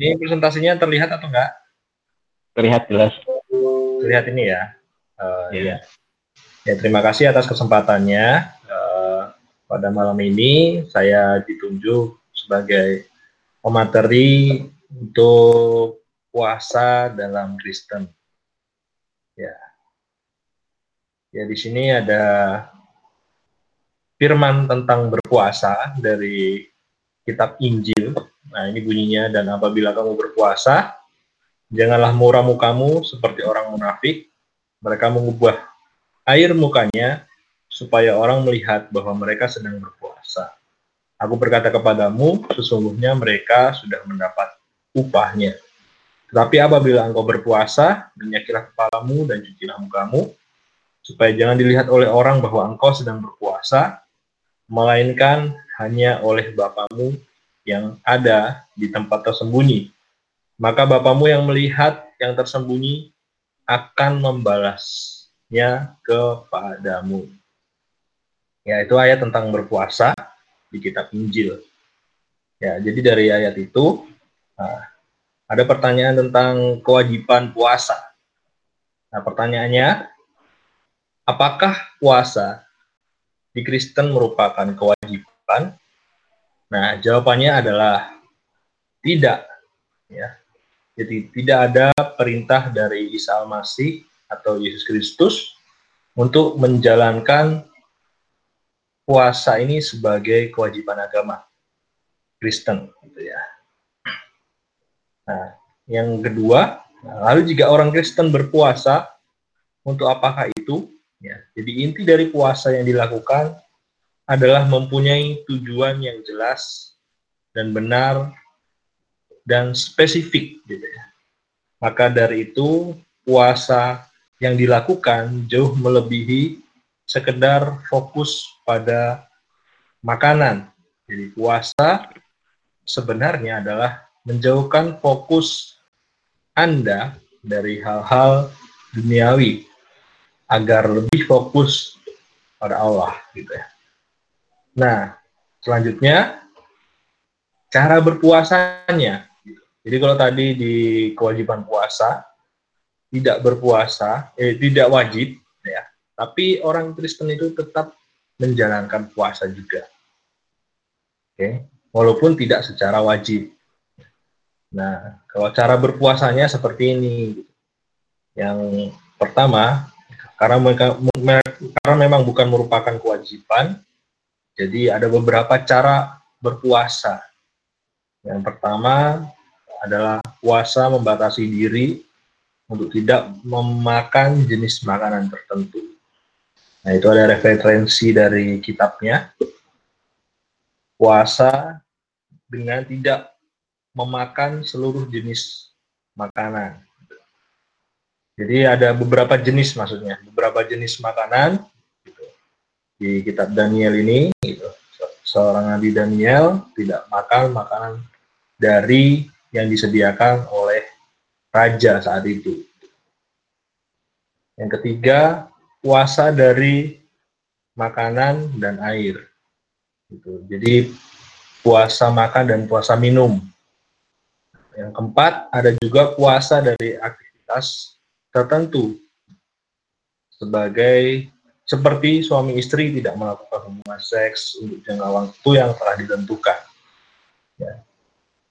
Ini presentasinya terlihat atau enggak? Terlihat jelas. Terlihat ini ya. Uh, Iya. ya. Ya, terima kasih atas kesempatannya. Eh, pada malam ini saya ditunjuk sebagai pemateri untuk puasa dalam Kristen. Ya. Ya, di sini ada firman tentang berpuasa dari kitab Injil. Nah, ini bunyinya dan apabila kamu berpuasa, janganlah murah mukamu seperti orang munafik. Mereka mengubah air mukanya supaya orang melihat bahwa mereka sedang berpuasa. Aku berkata kepadamu, sesungguhnya mereka sudah mendapat upahnya. Tetapi apabila engkau berpuasa, minyakilah kepalamu dan cucilah mukamu, supaya jangan dilihat oleh orang bahwa engkau sedang berpuasa, melainkan hanya oleh Bapamu yang ada di tempat tersembunyi. Maka Bapamu yang melihat yang tersembunyi akan membalasnya kepadamu. Ya, itu ayat tentang berpuasa di kitab Injil. Ya, jadi dari ayat itu nah, ada pertanyaan tentang kewajiban puasa. Nah, pertanyaannya, apakah puasa di Kristen merupakan kewajiban? Nah, jawabannya adalah tidak. Ya, jadi tidak ada perintah dari Isa Al-Masih atau Yesus Kristus untuk menjalankan puasa ini sebagai kewajiban agama Kristen gitu ya. Nah, yang kedua, nah, lalu jika orang Kristen berpuasa untuk apakah itu? Ya, jadi inti dari puasa yang dilakukan adalah mempunyai tujuan yang jelas dan benar dan spesifik gitu ya. Maka dari itu puasa yang dilakukan jauh melebihi sekedar fokus pada makanan. Jadi puasa sebenarnya adalah menjauhkan fokus Anda dari hal-hal duniawi agar lebih fokus pada Allah gitu ya. Nah, selanjutnya cara berpuasanya. Jadi kalau tadi di kewajiban puasa tidak berpuasa, eh tidak wajib ya. Tapi orang Kristen itu tetap menjalankan puasa juga. Oke, walaupun tidak secara wajib. Nah, kalau cara berpuasanya seperti ini. Yang pertama, karena mereka karena memang bukan merupakan kewajiban, jadi ada beberapa cara berpuasa. Yang pertama adalah puasa membatasi diri untuk tidak memakan jenis makanan tertentu. Nah, itu ada referensi dari kitabnya. Puasa dengan tidak memakan seluruh jenis makanan. Jadi ada beberapa jenis maksudnya, beberapa jenis makanan. Di kitab Daniel ini. Gitu. Seorang nabi Daniel tidak makan makanan dari yang disediakan oleh raja saat itu. Yang ketiga, puasa dari makanan dan air. Gitu. Jadi puasa makan dan puasa minum. Yang keempat, ada juga puasa dari aktivitas tertentu sebagai seperti suami istri tidak melakukan hubungan seks untuk jangka waktu yang telah ditentukan. Ya.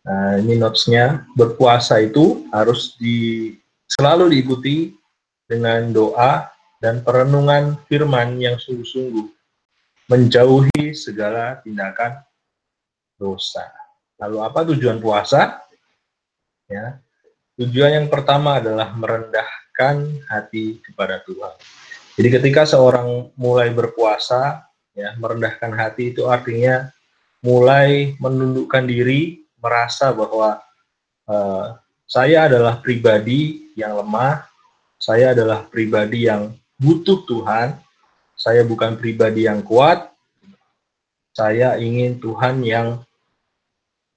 Nah, ini notesnya berpuasa itu harus di selalu diikuti dengan doa dan perenungan firman yang sungguh-sungguh menjauhi segala tindakan dosa. Lalu apa tujuan puasa? Ya, tujuan yang pertama adalah merendahkan hati kepada Tuhan. Jadi ketika seorang mulai berpuasa, ya merendahkan hati itu artinya mulai menundukkan diri, merasa bahwa uh, saya adalah pribadi yang lemah, saya adalah pribadi yang butuh Tuhan, saya bukan pribadi yang kuat, saya ingin Tuhan yang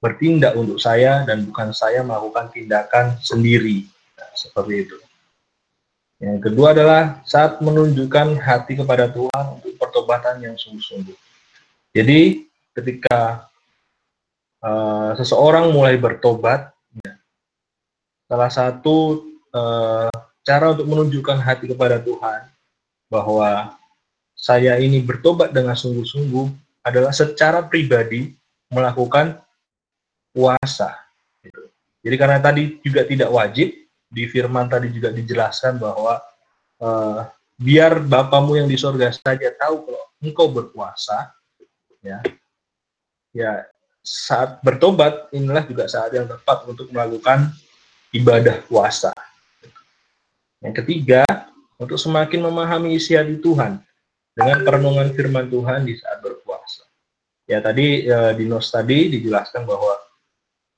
bertindak untuk saya dan bukan saya melakukan tindakan sendiri. Nah, seperti itu. Yang kedua adalah saat menunjukkan hati kepada Tuhan untuk pertobatan yang sungguh-sungguh. Jadi ketika uh, seseorang mulai bertobat salah satu uh, cara untuk menunjukkan hati kepada Tuhan bahwa saya ini bertobat dengan sungguh-sungguh adalah secara pribadi melakukan puasa. Gitu. Jadi karena tadi juga tidak wajib, di firman tadi juga dijelaskan bahwa uh, biar Bapamu yang di sorga saja tahu kalau engkau berpuasa, ya, ya saat bertobat inilah juga saat yang tepat untuk melakukan ibadah puasa. Yang ketiga, untuk semakin memahami isi hati Tuhan dengan perenungan firman Tuhan di saat berpuasa. Ya tadi ya, di nos tadi dijelaskan bahwa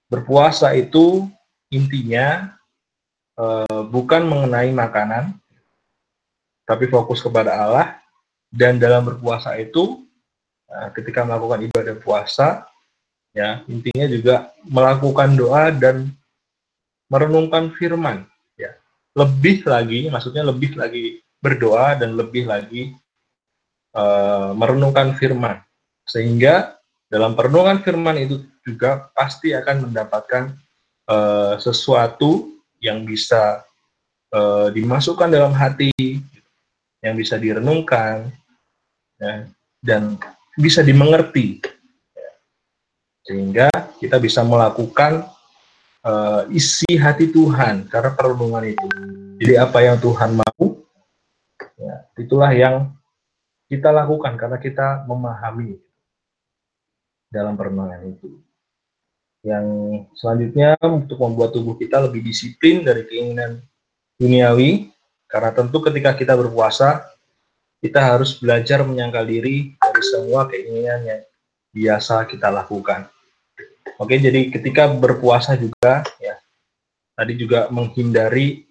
berpuasa itu intinya eh, bukan mengenai makanan, tapi fokus kepada Allah. Dan dalam berpuasa itu eh, ketika melakukan ibadah puasa ya intinya juga melakukan doa dan merenungkan firman ya. Lebih lagi maksudnya lebih lagi berdoa dan lebih lagi uh, merenungkan firman. Sehingga dalam perenungan firman itu juga pasti akan mendapatkan uh, sesuatu yang bisa uh, dimasukkan dalam hati yang bisa direnungkan ya, dan bisa dimengerti sehingga kita bisa melakukan uh, isi hati Tuhan karena perlindungan itu. Jadi apa yang Tuhan mau, ya, itulah yang kita lakukan karena kita memahami dalam perlindungan itu. Yang selanjutnya untuk membuat tubuh kita lebih disiplin dari keinginan duniawi, karena tentu ketika kita berpuasa, kita harus belajar menyangkal diri dari semua keinginan yang biasa kita lakukan. Oke, jadi ketika berpuasa juga ya tadi juga menghindari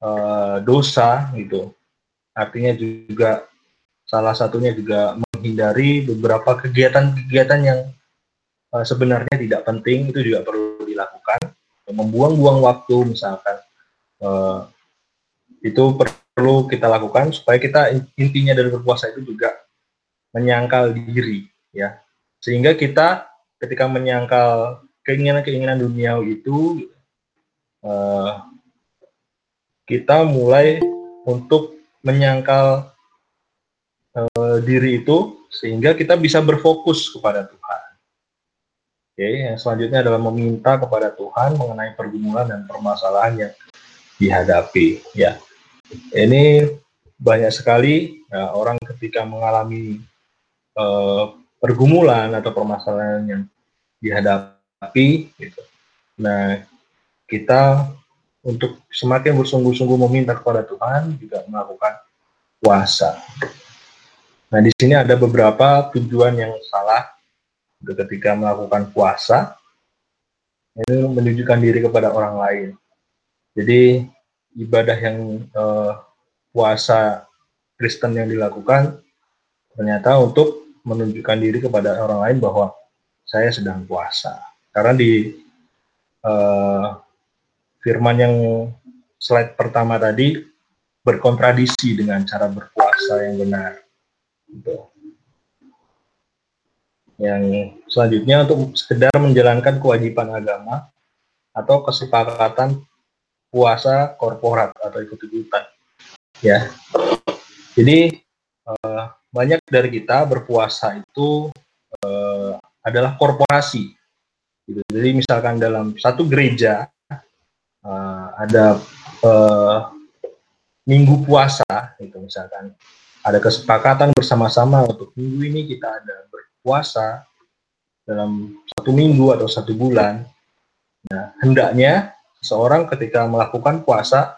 uh, dosa gitu. Artinya juga salah satunya juga menghindari beberapa kegiatan-kegiatan yang uh, sebenarnya tidak penting itu juga perlu dilakukan. Membuang-buang waktu misalkan uh, itu perlu kita lakukan supaya kita intinya dari berpuasa itu juga menyangkal diri ya sehingga kita ketika menyangkal keinginan-keinginan dunia itu uh, kita mulai untuk menyangkal diri itu sehingga kita bisa berfokus kepada Tuhan. Oke, yang selanjutnya adalah meminta kepada Tuhan mengenai pergumulan dan permasalahan yang dihadapi. Ya, ini banyak sekali ya, orang ketika mengalami uh, pergumulan atau permasalahan yang dihadapi gitu. Nah, kita untuk semakin bersungguh-sungguh meminta kepada Tuhan juga melakukan puasa. Nah, di sini ada beberapa tujuan yang salah ketika melakukan puasa. Ini menunjukkan diri kepada orang lain. Jadi ibadah yang eh, puasa Kristen yang dilakukan ternyata untuk menunjukkan diri kepada orang lain bahwa saya sedang puasa. Karena di uh, firman yang slide pertama tadi berkontradiksi dengan cara berpuasa yang benar. Gitu. Yang selanjutnya untuk sekedar menjalankan kewajiban agama atau kesepakatan puasa korporat atau ikut-ikutan. Ya. Jadi uh, banyak dari kita berpuasa itu uh, adalah korporasi. Gitu. Jadi misalkan dalam satu gereja uh, ada uh, minggu puasa, itu misalkan ada kesepakatan bersama-sama untuk minggu ini kita ada berpuasa dalam satu minggu atau satu bulan. Nah, hendaknya seorang ketika melakukan puasa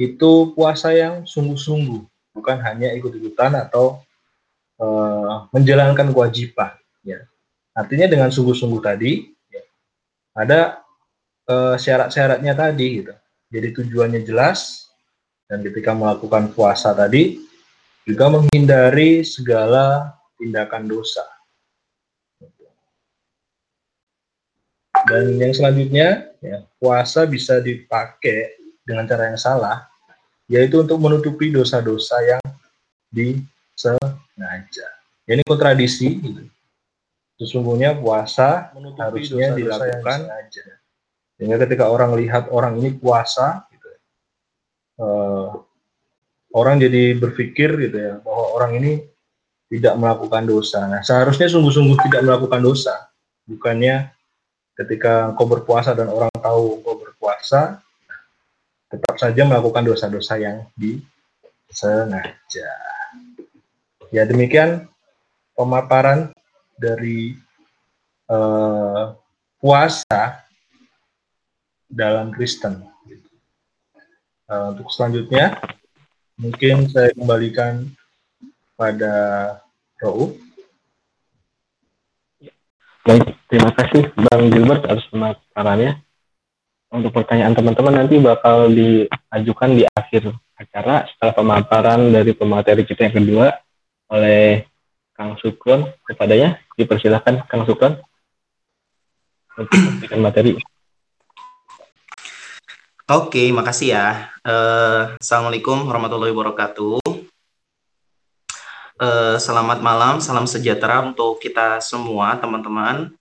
itu puasa yang sungguh-sungguh, bukan hanya ikut-ikutan atau uh, menjalankan kewajiban. Ya. Artinya dengan sungguh-sungguh tadi ya, ada uh, syarat-syaratnya tadi gitu. Jadi tujuannya jelas dan ketika melakukan puasa tadi juga menghindari segala tindakan dosa. Dan yang selanjutnya, ya, puasa bisa dipakai dengan cara yang salah, yaitu untuk menutupi dosa-dosa yang disengaja. Ya, ini kontradisi. Gitu. Sesungguhnya puasa Menutupi harusnya dosa -dosa dilakukan Sehingga ketika orang lihat orang ini puasa, gitu, uh, orang jadi berpikir gitu ya bahwa orang ini tidak melakukan dosa. Nah, seharusnya sungguh-sungguh tidak melakukan dosa. Bukannya ketika kau berpuasa dan orang tahu kau berpuasa, tetap saja melakukan dosa-dosa yang disengaja. Ya demikian pemaparan dari uh, puasa dalam Kristen. Uh, untuk selanjutnya, mungkin saya kembalikan pada Rauf. Baik, terima kasih Bang Gilbert atas pemaparannya. Untuk pertanyaan teman-teman nanti bakal diajukan di akhir acara setelah pemaparan dari pemateri kita yang kedua oleh Kang Sukron kepadanya. Dipersilahkan Kang Sukron untuk memberikan materi. Oke, makasih ya. Uh, Assalamualaikum warahmatullahi wabarakatuh. Uh, selamat malam, salam sejahtera untuk kita semua, teman-teman.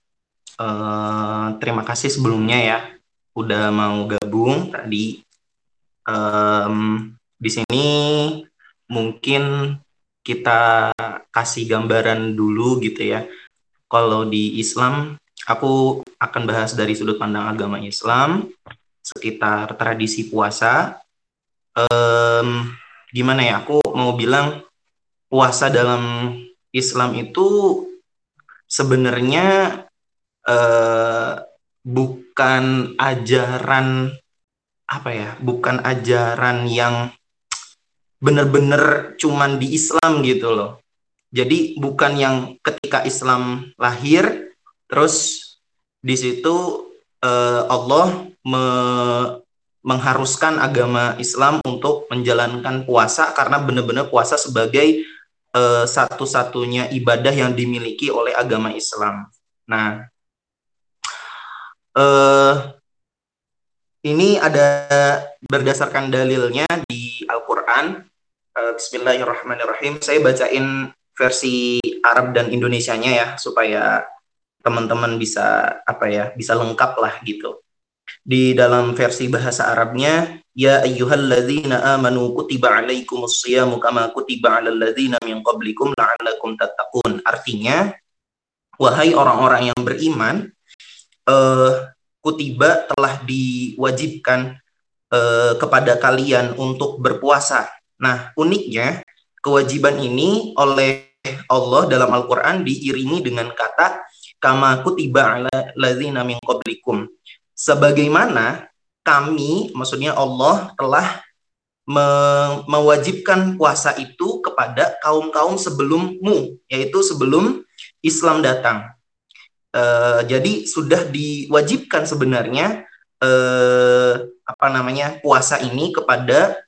Uh, terima kasih sebelumnya ya, udah mau gabung tadi. Um, di sini mungkin kita kasih gambaran dulu gitu ya. Kalau di Islam, aku akan bahas dari sudut pandang agama Islam sekitar tradisi puasa. Um, gimana ya? Aku mau bilang puasa dalam Islam itu sebenarnya uh, bukan ajaran apa ya? Bukan ajaran yang benar-benar cuman di Islam gitu loh. Jadi bukan yang ketika Islam lahir terus di situ uh, Allah me mengharuskan agama Islam untuk menjalankan puasa karena benar-benar puasa sebagai uh, satu-satunya ibadah yang dimiliki oleh agama Islam. Nah, uh, ini ada berdasarkan dalilnya di Al-Quran uh, Bismillahirrahmanirrahim. Saya bacain versi Arab dan Indonesianya ya supaya teman-teman bisa apa ya bisa lengkap lah gitu. Di dalam versi bahasa Arabnya ya ayyuhalladzina amanu kutiba alaikumus shiyamu kama kutiba alal ladzina min qablikum la'allakum tattaqun. Artinya wahai orang-orang yang beriman uh, kutiba telah diwajibkan uh, kepada kalian untuk berpuasa Nah, uniknya kewajiban ini oleh Allah dalam Al-Qur'an diiringi dengan kata kama kutiba ala ladzina min qablikum. Sebagaimana kami, maksudnya Allah telah me mewajibkan puasa itu kepada kaum-kaum sebelummu, yaitu sebelum Islam datang. Uh, jadi sudah diwajibkan sebenarnya uh, apa namanya puasa ini kepada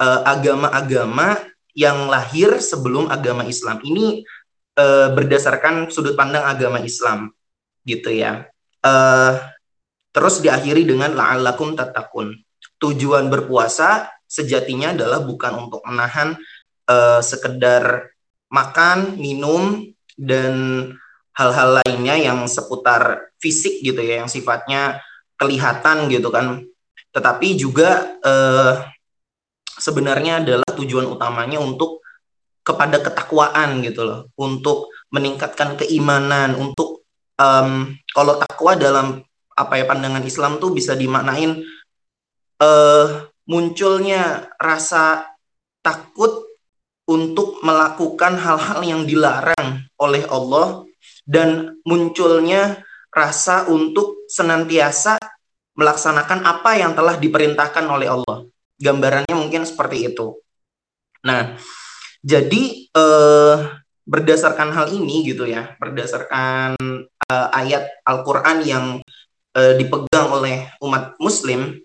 Eh, agama-agama yang lahir sebelum agama Islam. Ini uh, berdasarkan sudut pandang agama Islam, gitu ya. Uh, terus diakhiri dengan la'allakum tatakun. Tujuan berpuasa sejatinya adalah bukan untuk menahan uh, sekedar makan, minum, dan hal-hal lainnya yang seputar fisik gitu ya, yang sifatnya kelihatan gitu kan. Tetapi juga uh, sebenarnya adalah tujuan utamanya untuk kepada ketakwaan gitu loh, untuk meningkatkan keimanan, untuk um, kalau takwa dalam apa ya pandangan Islam tuh bisa dimaknain uh, munculnya rasa takut untuk melakukan hal-hal yang dilarang oleh Allah dan munculnya rasa untuk senantiasa melaksanakan apa yang telah diperintahkan oleh Allah gambarannya mungkin seperti itu. Nah, jadi eh, berdasarkan hal ini gitu ya, berdasarkan eh, ayat Al-Quran yang eh, dipegang oleh umat Muslim,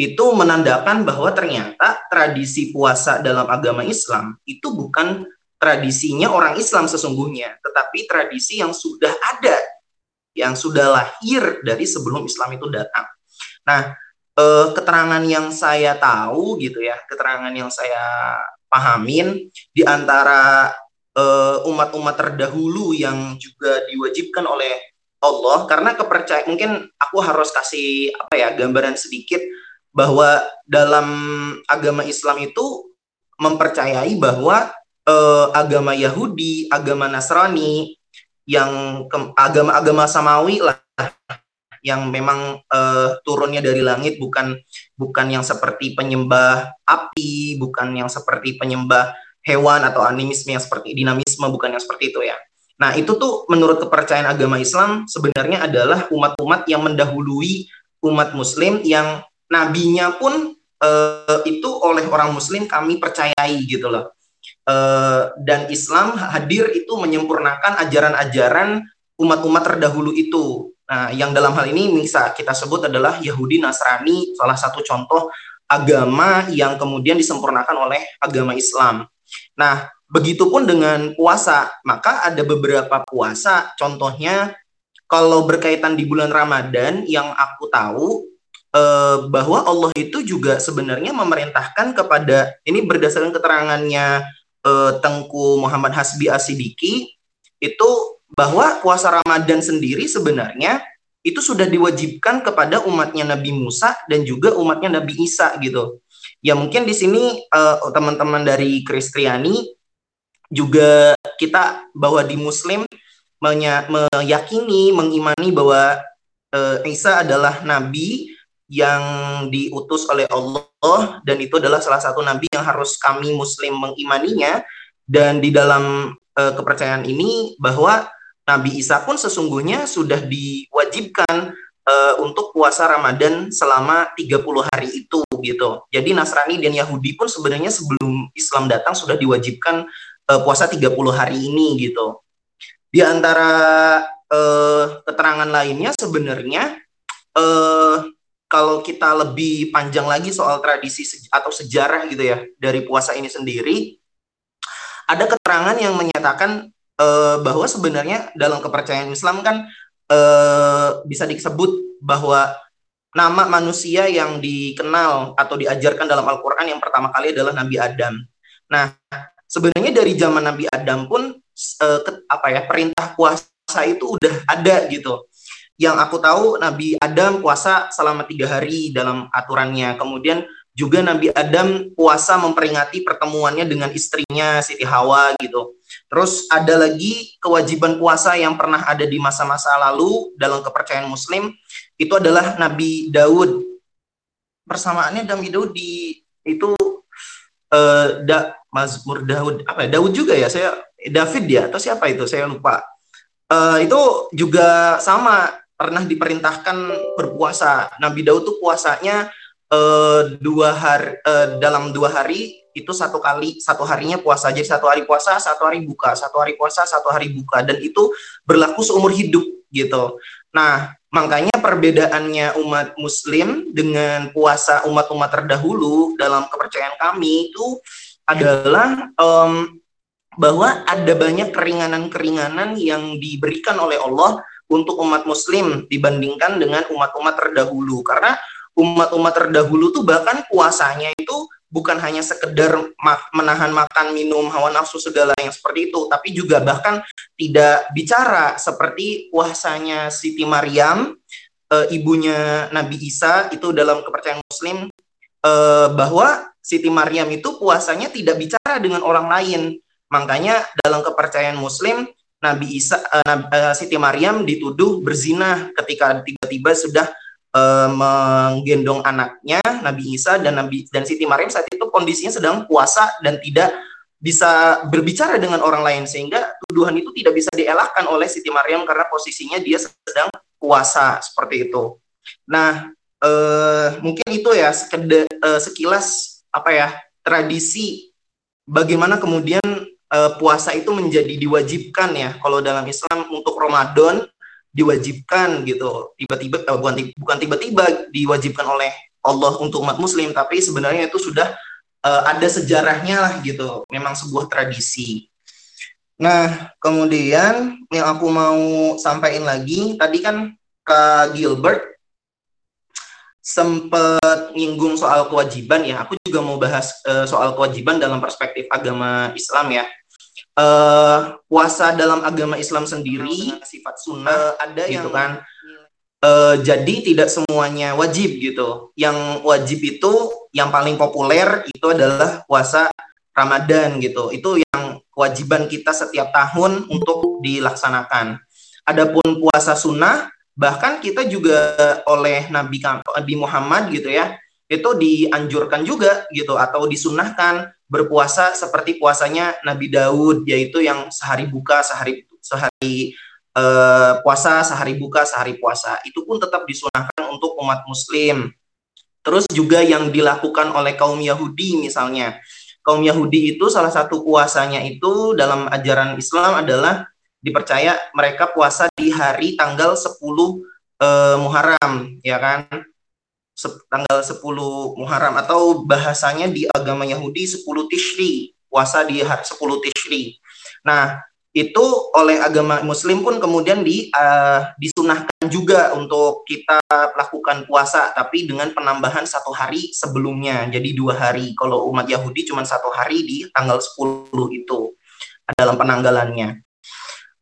itu menandakan bahwa ternyata tradisi puasa dalam agama Islam itu bukan tradisinya orang Islam sesungguhnya, tetapi tradisi yang sudah ada, yang sudah lahir dari sebelum Islam itu datang. Nah, uh, keterangan yang saya tahu gitu ya, keterangan yang saya pahamin di antara umat umat-umat terdahulu yang juga diwajibkan oleh Allah karena kepercayaan mungkin aku harus kasih apa ya gambaran sedikit bahwa dalam agama Islam itu mempercayai bahwa eh, agama Yahudi, agama Nasrani yang agama-agama samawi lah yang memang uh, turunnya dari langit bukan bukan yang seperti penyembah api, bukan yang seperti penyembah hewan atau animisme yang seperti dinamisme bukan yang seperti itu ya. Nah, itu tuh menurut kepercayaan agama Islam sebenarnya adalah umat-umat yang mendahului umat muslim yang nabinya pun uh, itu oleh orang muslim kami percayai gitu loh. Uh, dan Islam hadir itu menyempurnakan ajaran-ajaran umat-umat terdahulu itu Nah, yang dalam hal ini bisa kita sebut adalah Yahudi Nasrani, salah satu contoh agama yang kemudian disempurnakan oleh agama Islam. Nah, begitupun dengan puasa, maka ada beberapa puasa, contohnya kalau berkaitan di bulan Ramadan yang aku tahu eh, bahwa Allah itu juga sebenarnya memerintahkan kepada ini berdasarkan keterangannya eh, Tengku Muhammad Hasbi Asidiki itu bahwa puasa Ramadan sendiri sebenarnya itu sudah diwajibkan kepada umatnya Nabi Musa dan juga umatnya Nabi Isa gitu. Ya mungkin di sini uh, teman-teman dari Kristiani juga kita bahwa di Muslim meyakini, mengimani bahwa uh, Isa adalah nabi yang diutus oleh Allah dan itu adalah salah satu nabi yang harus kami Muslim mengimaninya dan di dalam uh, kepercayaan ini bahwa Nabi Isa pun sesungguhnya sudah diwajibkan uh, untuk puasa Ramadan selama 30 hari itu gitu. Jadi Nasrani dan Yahudi pun sebenarnya sebelum Islam datang sudah diwajibkan uh, puasa 30 hari ini gitu. Di antara uh, keterangan lainnya sebenarnya uh, kalau kita lebih panjang lagi soal tradisi atau sejarah gitu ya dari puasa ini sendiri ada keterangan yang menyatakan uh, bahwa sebenarnya dalam kepercayaan Islam kan uh, bisa disebut bahwa nama manusia yang dikenal atau diajarkan dalam Al-Quran yang pertama kali adalah Nabi Adam. Nah, sebenarnya dari zaman Nabi Adam pun uh, ke, apa ya perintah puasa itu udah ada gitu. Yang aku tahu Nabi Adam puasa selama tiga hari dalam aturannya. Kemudian juga Nabi Adam puasa memperingati pertemuannya dengan istrinya Siti Hawa gitu. Terus ada lagi kewajiban puasa yang pernah ada di masa-masa lalu dalam kepercayaan Muslim itu adalah Nabi Daud. Persamaannya Nabi Daud di itu uh, da, Mazmur Daud apa ya? Daud juga ya saya David ya atau siapa itu saya lupa. Uh, itu juga sama pernah diperintahkan berpuasa. Nabi Daud tuh puasanya uh, dua hari uh, dalam dua hari itu satu kali satu harinya puasa. Jadi satu hari puasa satu hari buka. Satu hari puasa satu hari buka. Dan itu berlaku seumur hidup gitu. Nah makanya perbedaannya umat muslim dengan puasa umat-umat terdahulu dalam kepercayaan kami itu adalah um, bahwa ada banyak keringanan-keringanan yang diberikan oleh Allah untuk umat muslim dibandingkan dengan umat-umat terdahulu. Karena umat-umat terdahulu tuh bahkan puasanya itu bukan hanya sekedar menahan makan minum hawa nafsu segala yang seperti itu tapi juga bahkan tidak bicara seperti puasanya Siti Maryam e, ibunya Nabi Isa itu dalam kepercayaan muslim e, bahwa Siti Maryam itu puasanya tidak bicara dengan orang lain. Makanya dalam kepercayaan muslim Nabi Isa e, Siti Maryam dituduh berzina ketika tiba-tiba sudah uh, menggendong anaknya Nabi Isa dan Nabi dan Siti Maryam saat itu kondisinya sedang puasa dan tidak bisa berbicara dengan orang lain sehingga tuduhan itu tidak bisa dielakkan oleh Siti Maryam karena posisinya dia sedang puasa seperti itu. Nah, uh, mungkin itu ya sekedar uh, sekilas apa ya tradisi bagaimana kemudian uh, puasa itu menjadi diwajibkan ya. Kalau dalam Islam untuk Ramadan diwajibkan gitu. Tiba-tiba eh, bukan bukan tiba-tiba diwajibkan oleh Allah untuk umat muslim tapi sebenarnya itu sudah uh, ada sejarahnya lah gitu. Memang sebuah tradisi. Nah kemudian yang aku mau sampaikan lagi tadi kan Kak Gilbert sempat nyinggung soal kewajiban ya. Aku juga mau bahas uh, soal kewajiban dalam perspektif agama Islam ya uh, puasa dalam agama Islam sendiri sifat sunnah ada gitu yang kan. uh, jadi tidak semuanya wajib gitu. Yang wajib itu yang paling populer itu adalah puasa Ramadan gitu. Itu yang kewajiban kita setiap tahun untuk dilaksanakan. Adapun puasa sunnah bahkan kita juga oleh Nabi Nabi Muhammad gitu ya itu dianjurkan juga gitu atau disunahkan berpuasa seperti puasanya Nabi Daud yaitu yang sehari buka sehari sehari uh, puasa sehari buka sehari puasa. Itu pun tetap disunahkan untuk umat muslim. Terus juga yang dilakukan oleh kaum Yahudi misalnya. Kaum Yahudi itu salah satu puasanya itu dalam ajaran Islam adalah dipercaya mereka puasa di hari tanggal 10 uh, eh, Muharram ya kan tanggal 10 Muharram atau bahasanya di agama Yahudi 10 Tishri, puasa di hari 10 Tishri. Nah, itu oleh agama muslim pun kemudian di uh, disunahkan juga untuk kita lakukan puasa tapi dengan penambahan satu hari sebelumnya jadi dua hari. Kalau umat Yahudi cuma satu hari di tanggal 10 itu dalam penanggalannya.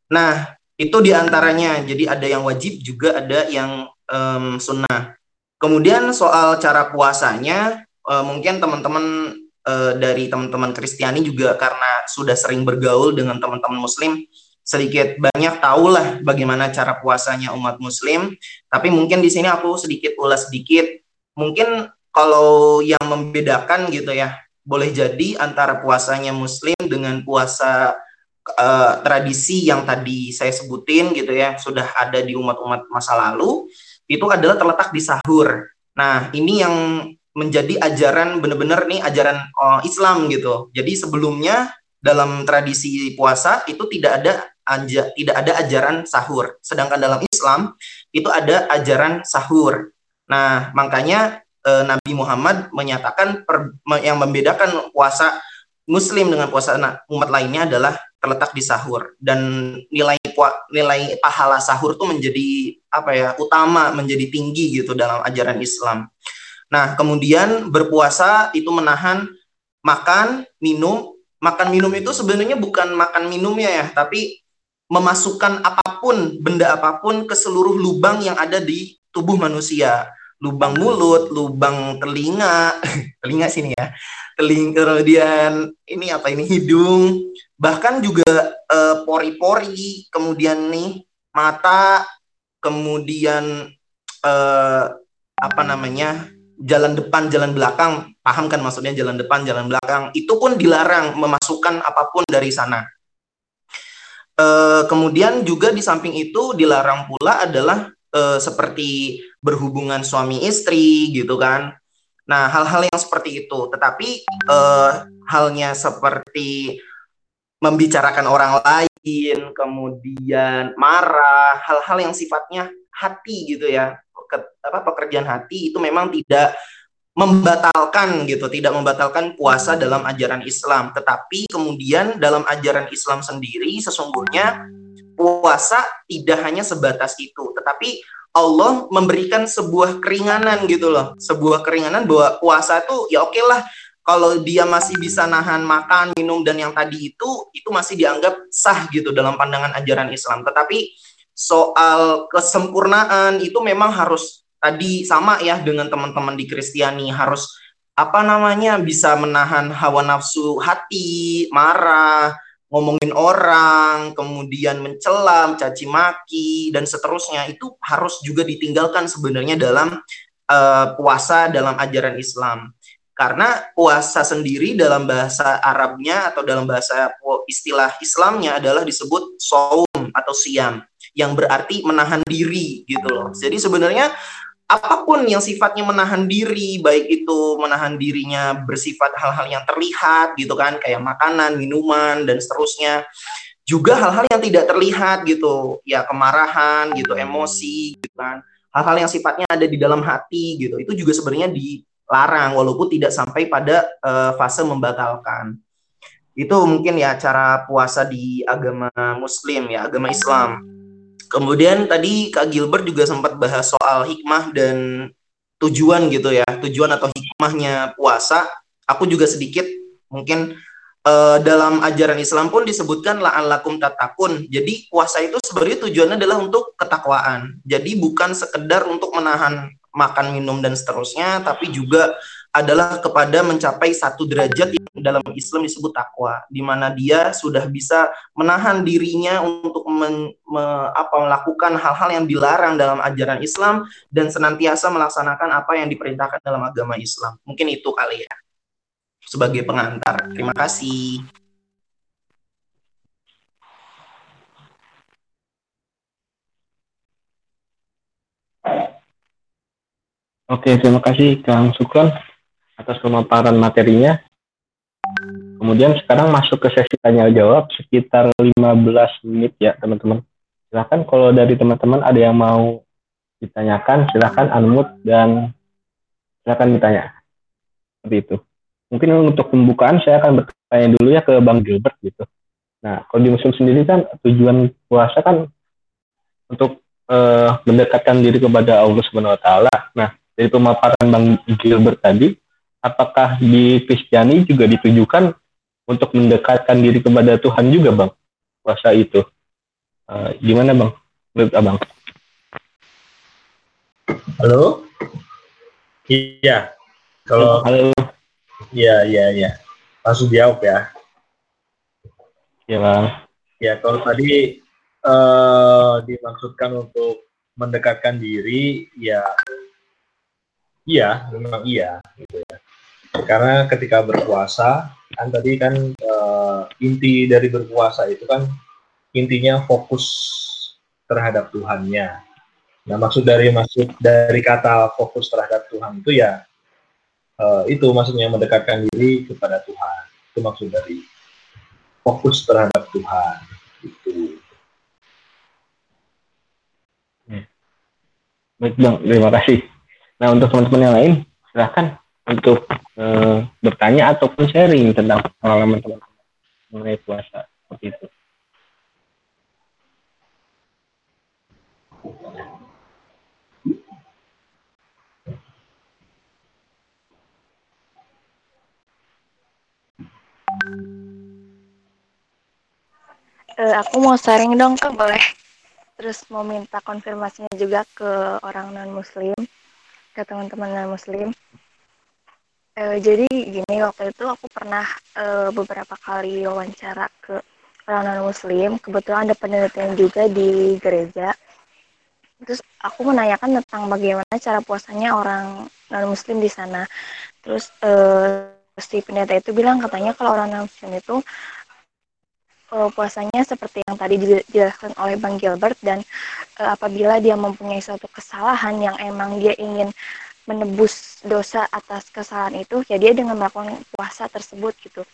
Nah itu di antaranya. Jadi ada yang wajib juga ada yang um, sunnah Kemudian soal cara puasanya, uh, mungkin teman-teman uh, dari teman-teman Kristiani juga karena sudah sering bergaul dengan teman-teman Muslim, sedikit banyak tahulah bagaimana cara puasanya umat Muslim. Tapi mungkin di sini aku sedikit ulas sedikit. Mungkin kalau yang membedakan gitu ya, boleh jadi antara puasanya Muslim dengan puasa uh, tradisi yang tadi saya sebutin gitu ya, sudah ada di umat-umat masa lalu itu adalah terletak di sahur. Nah, ini yang menjadi ajaran benar-benar nih ajaran uh, Islam gitu. Jadi sebelumnya dalam tradisi puasa itu tidak ada anja, tidak ada ajaran sahur. Sedangkan dalam Islam itu ada ajaran sahur. Nah, makanya uh, Nabi Muhammad menyatakan per, yang membedakan puasa Muslim dengan puasa umat lainnya adalah terletak di sahur. Dan nilai nilai pahala sahur tuh menjadi apa ya utama menjadi tinggi gitu dalam ajaran Islam. Nah kemudian berpuasa itu menahan makan minum. Makan minum itu sebenarnya bukan makan minumnya ya tapi memasukkan apa pun benda apa pun ke seluruh lubang yang ada di tubuh manusia. Lubang mulut lubang telinga. Telinga sini ya. Telinga kemudian ini apa ini hidung bahkan juga uh, pori-pori kemudian nih mata kemudian uh, apa namanya jalan depan jalan belakang. Paham kan maksudnya jalan depan jalan belakang? Itu pun dilarang memasukkan apa pun dari sana. Uh, kemudian juga di samping itu dilarang pula adalah uh, seperti berhubungan suami istri gitu kan. Nah, hal-hal yang seperti itu, tetapi uh, halnya seperti membicarakan orang lain, kemudian marah, hal-hal yang sifatnya hati gitu ya, ke, apa pekerjaan hati itu memang tidak membatalkan gitu, tidak membatalkan puasa dalam ajaran Islam, tetapi kemudian dalam ajaran Islam sendiri sesungguhnya puasa tidak hanya sebatas itu, tetapi Allah memberikan sebuah keringanan gitu loh, sebuah keringanan bahwa puasa itu ya oke okay lah kalau dia masih bisa nahan makan, minum dan yang tadi itu itu masih dianggap sah gitu dalam pandangan ajaran Islam. Tetapi soal kesempurnaan itu memang harus tadi sama ya dengan teman-teman di Kristiani harus apa namanya bisa menahan hawa nafsu hati, marah, ngomongin orang, kemudian mencela, caci maki dan seterusnya itu harus juga ditinggalkan sebenarnya dalam uh, puasa dalam ajaran Islam. Karena puasa sendiri dalam bahasa Arabnya atau dalam bahasa istilah Islamnya adalah disebut saum atau siam yang berarti menahan diri gitu loh. Jadi sebenarnya apa pun yang sifatnya menahan diri, baik itu menahan dirinya bersifat hal-hal yang terlihat gitu kan, kayak makanan, minuman dan seterusnya. Juga hal-hal yang tidak terlihat gitu, ya kemarahan gitu, emosi gitu kan. Hal-hal yang sifatnya ada di dalam hati gitu, itu juga sebenarnya dilarang walaupun tidak sampai pada uh, fase membatalkan. Itu mungkin ya cara puasa di agama muslim ya, agama Islam. Kemudian tadi Kak Gilbert juga sempat bahas soal hikmah dan tujuan gitu ya, tujuan atau hikmahnya puasa. Aku juga sedikit mungkin uh, dalam ajaran Islam pun disebutkan la'allakum tatakun. Jadi puasa itu sebenarnya tujuannya adalah untuk ketakwaan. Jadi bukan sekedar untuk menahan makan, minum dan seterusnya, tapi juga adalah kepada mencapai satu derajat yang dalam Islam disebut takwa, di mana dia sudah bisa menahan dirinya untuk men, me, apa, melakukan hal-hal yang dilarang dalam ajaran Islam dan senantiasa melaksanakan apa yang diperintahkan dalam agama Islam. Mungkin itu kali ya sebagai pengantar. Terima kasih. Oke, terima kasih Kang Sukron atas pemaparan materinya. Kemudian sekarang masuk ke sesi tanya jawab sekitar 15 menit ya teman-teman. Silahkan kalau dari teman-teman ada yang mau ditanyakan, silahkan unmute dan silahkan ditanya. Seperti itu. Mungkin untuk pembukaan saya akan bertanya dulu ya ke Bang Gilbert gitu. Nah, kalau di musim sendiri kan tujuan puasa kan untuk uh, mendekatkan diri kepada Allah Subhanahu wa taala. Nah, dari pemaparan Bang Gilbert tadi, apakah di Kristiani juga ditujukan untuk mendekatkan diri kepada Tuhan juga, Bang? Puasa itu. Uh, gimana, Bang? Menurut Abang? Halo? Iya. Kalau Halo. Iya, iya, iya. Langsung jawab ya. Iya, Bang. Ya, kalau tadi uh, dimaksudkan untuk mendekatkan diri, ya iya, memang iya gitu ya. Karena ketika berpuasa, kan tadi kan uh, inti dari berpuasa itu kan intinya fokus terhadap Tuhannya. Nah, maksud dari maksud dari kata fokus terhadap Tuhan itu ya uh, itu maksudnya mendekatkan diri kepada Tuhan itu maksud dari fokus terhadap Tuhan itu hmm. baik bang terima kasih nah untuk teman-teman yang lain silahkan untuk uh, bertanya ataupun sharing tentang pengalaman teman-teman mengenai puasa seperti itu. Uh, aku mau sharing dong kak boleh? Terus mau minta konfirmasinya juga ke orang non muslim ke teman-teman muslim. Uh, jadi gini waktu itu aku pernah uh, beberapa kali wawancara ke orang non muslim. Kebetulan ada penelitian juga di gereja. Terus aku menanyakan tentang bagaimana cara puasanya orang non muslim di sana. Terus uh, si pendeta itu bilang katanya kalau orang non muslim itu uh, puasanya seperti yang tadi dijelaskan oleh Bang Gilbert dan uh, apabila dia mempunyai suatu kesalahan yang emang dia ingin menebus dosa atas kesalahan itu ya dia dengan melakukan puasa tersebut gitu.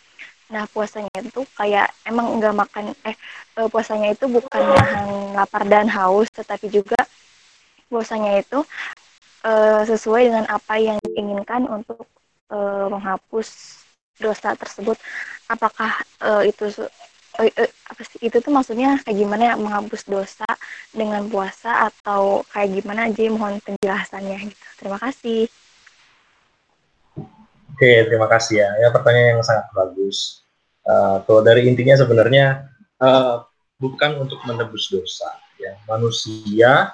Nah puasanya itu kayak emang enggak makan eh uh, puasanya itu bukan nahan lapar dan haus tetapi juga puasanya itu uh, sesuai dengan apa yang diinginkan untuk uh, menghapus dosa tersebut. Apakah uh, itu uh, uh, apa sih itu tuh maksudnya kayak gimana ya menghapus dosa dengan puasa atau kayak gimana aja mohon penjelasannya gitu. Terima kasih. Oke, terima kasih ya. Ya pertanyaan yang sangat bagus. Uh, kalau dari intinya sebenarnya uh, bukan untuk menebus dosa, ya manusia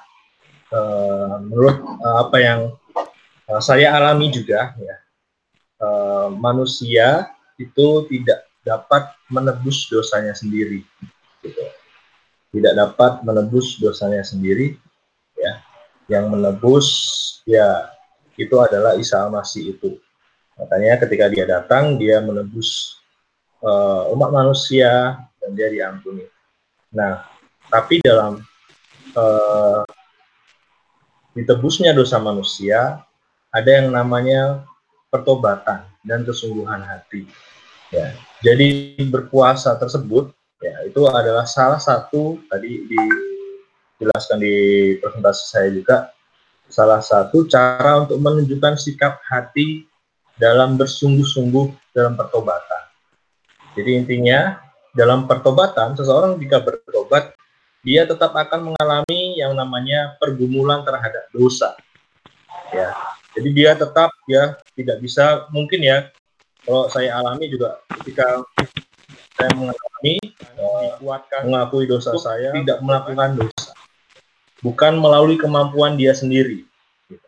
uh, menurut uh, apa yang uh, saya alami juga, ya uh, manusia itu tidak dapat menebus dosanya sendiri. Gitu. Tidak dapat menebus dosanya sendiri. Ya, yang menebus ya itu adalah Isa Masih itu. Makanya ketika dia datang, dia menebus uh, umat manusia dan dia diampuni. Nah, tapi dalam uh, ditebusnya dosa manusia, ada yang namanya pertobatan dan kesungguhan hati. Ya, jadi berpuasa tersebut ya itu adalah salah satu tadi dijelaskan di presentasi saya juga salah satu cara untuk menunjukkan sikap hati dalam bersungguh-sungguh dalam pertobatan. Jadi intinya dalam pertobatan seseorang jika bertobat dia tetap akan mengalami yang namanya pergumulan terhadap dosa. Ya. Jadi dia tetap ya tidak bisa mungkin ya kalau saya alami juga ketika saya mengalami uh, dikuatkan mengakui dosa saya tidak melakukan dosa. Bukan melalui kemampuan dia sendiri. Gitu.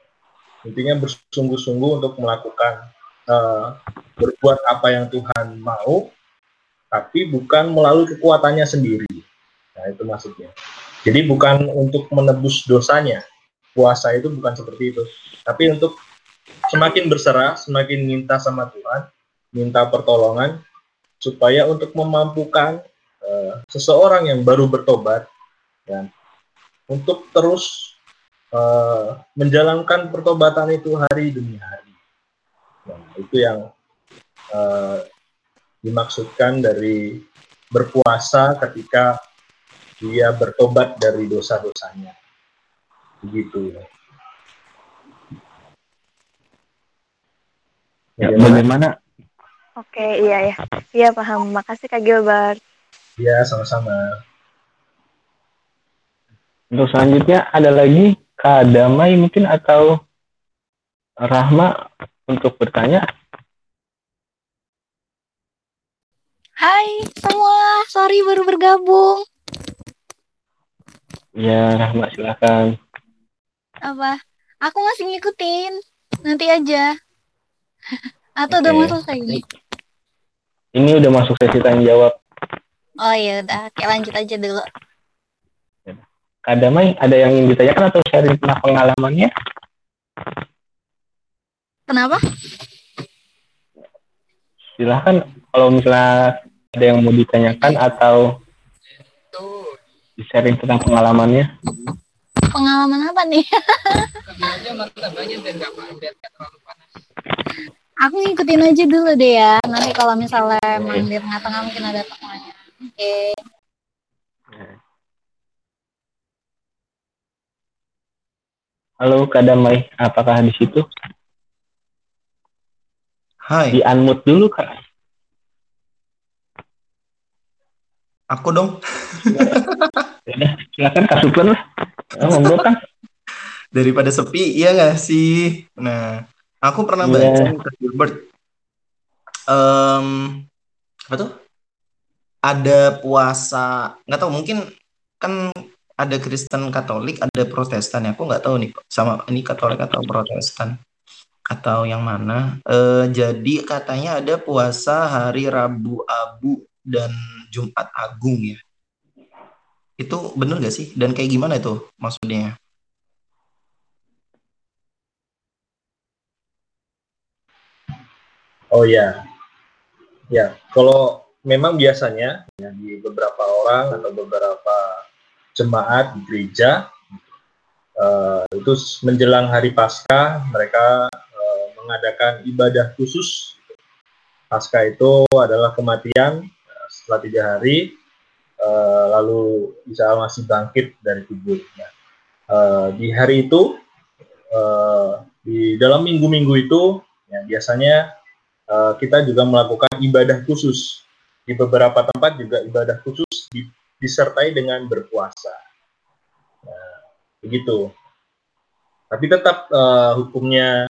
intinya bersungguh-sungguh untuk melakukan uh, berbuat apa yang Tuhan mau tapi bukan melalui kekuatannya sendiri. Nah itu maksudnya. Jadi bukan untuk menebus dosanya. Puasa itu bukan seperti itu. Tapi untuk semakin berserah semakin minta sama Tuhan minta pertolongan supaya untuk memampukan uh, seseorang yang baru bertobat ya, untuk terus uh, menjalankan pertobatan itu hari demi hari. Nah, itu yang uh, dimaksudkan dari berpuasa ketika dia bertobat dari dosa-dosanya. Begitu ya. Ya, bagaimana Oke, iya ya. Iya paham. Makasih Kak Gilbert. Iya, sama-sama. Untuk selanjutnya ada lagi Kak Damai mungkin atau Rahma untuk bertanya. Hai semua, sorry baru bergabung. Ya, Rahma silakan. Apa? Aku masih ngikutin. Nanti aja. Atau Oke. udah masuk selesai ini? Ini udah masuk sesi tanya jawab. Oh ya udah, oke lanjut aja dulu. Kak Damai ada yang ingin ditanyakan atau sharing tentang pengalamannya? Kenapa? Silahkan kalau misalnya ada yang mau ditanyakan atau di-sharing tentang pengalamannya. Pengalaman apa nih? Aku ngikutin aja dulu deh ya. Nanti kalau misalnya emang di tengah-tengah mungkin ada temannya. Oke. Halo Kak Damai, apakah di situ? Hai, Di unmute dulu Kak. aku dong. Ya, silakan Kak Suplen lah. Ya, monggo kan. Daripada sepi, iya nggak sih? Nah, aku pernah Iya. baca Kak Gilbert. Em, apa tuh? Ada puasa, nggak tahu mungkin kan ada Kristen Katolik, ada Protestan ya. Aku nggak tahu nih sama ini Katolik atau Protestan atau yang mana. Eh, jadi katanya ada puasa hari Rabu Abu dan Jumat Agung ya. Itu bener gak sih? Dan kayak gimana itu maksudnya? Oh ya, ya. Kalau memang biasanya ya, di beberapa orang atau beberapa jemaat di gereja eh, itu menjelang hari Paskah mereka eh, mengadakan ibadah khusus. Paskah itu adalah kematian eh, setelah tiga hari, eh, lalu Isa masih bangkit dari kubur. Eh, di hari itu, eh, di dalam minggu-minggu itu, ya, biasanya Uh, kita juga melakukan ibadah khusus di beberapa tempat juga ibadah khusus di- disertai dengan berpuasa. Nah, begitu. Tapi tetap uh, hukumnya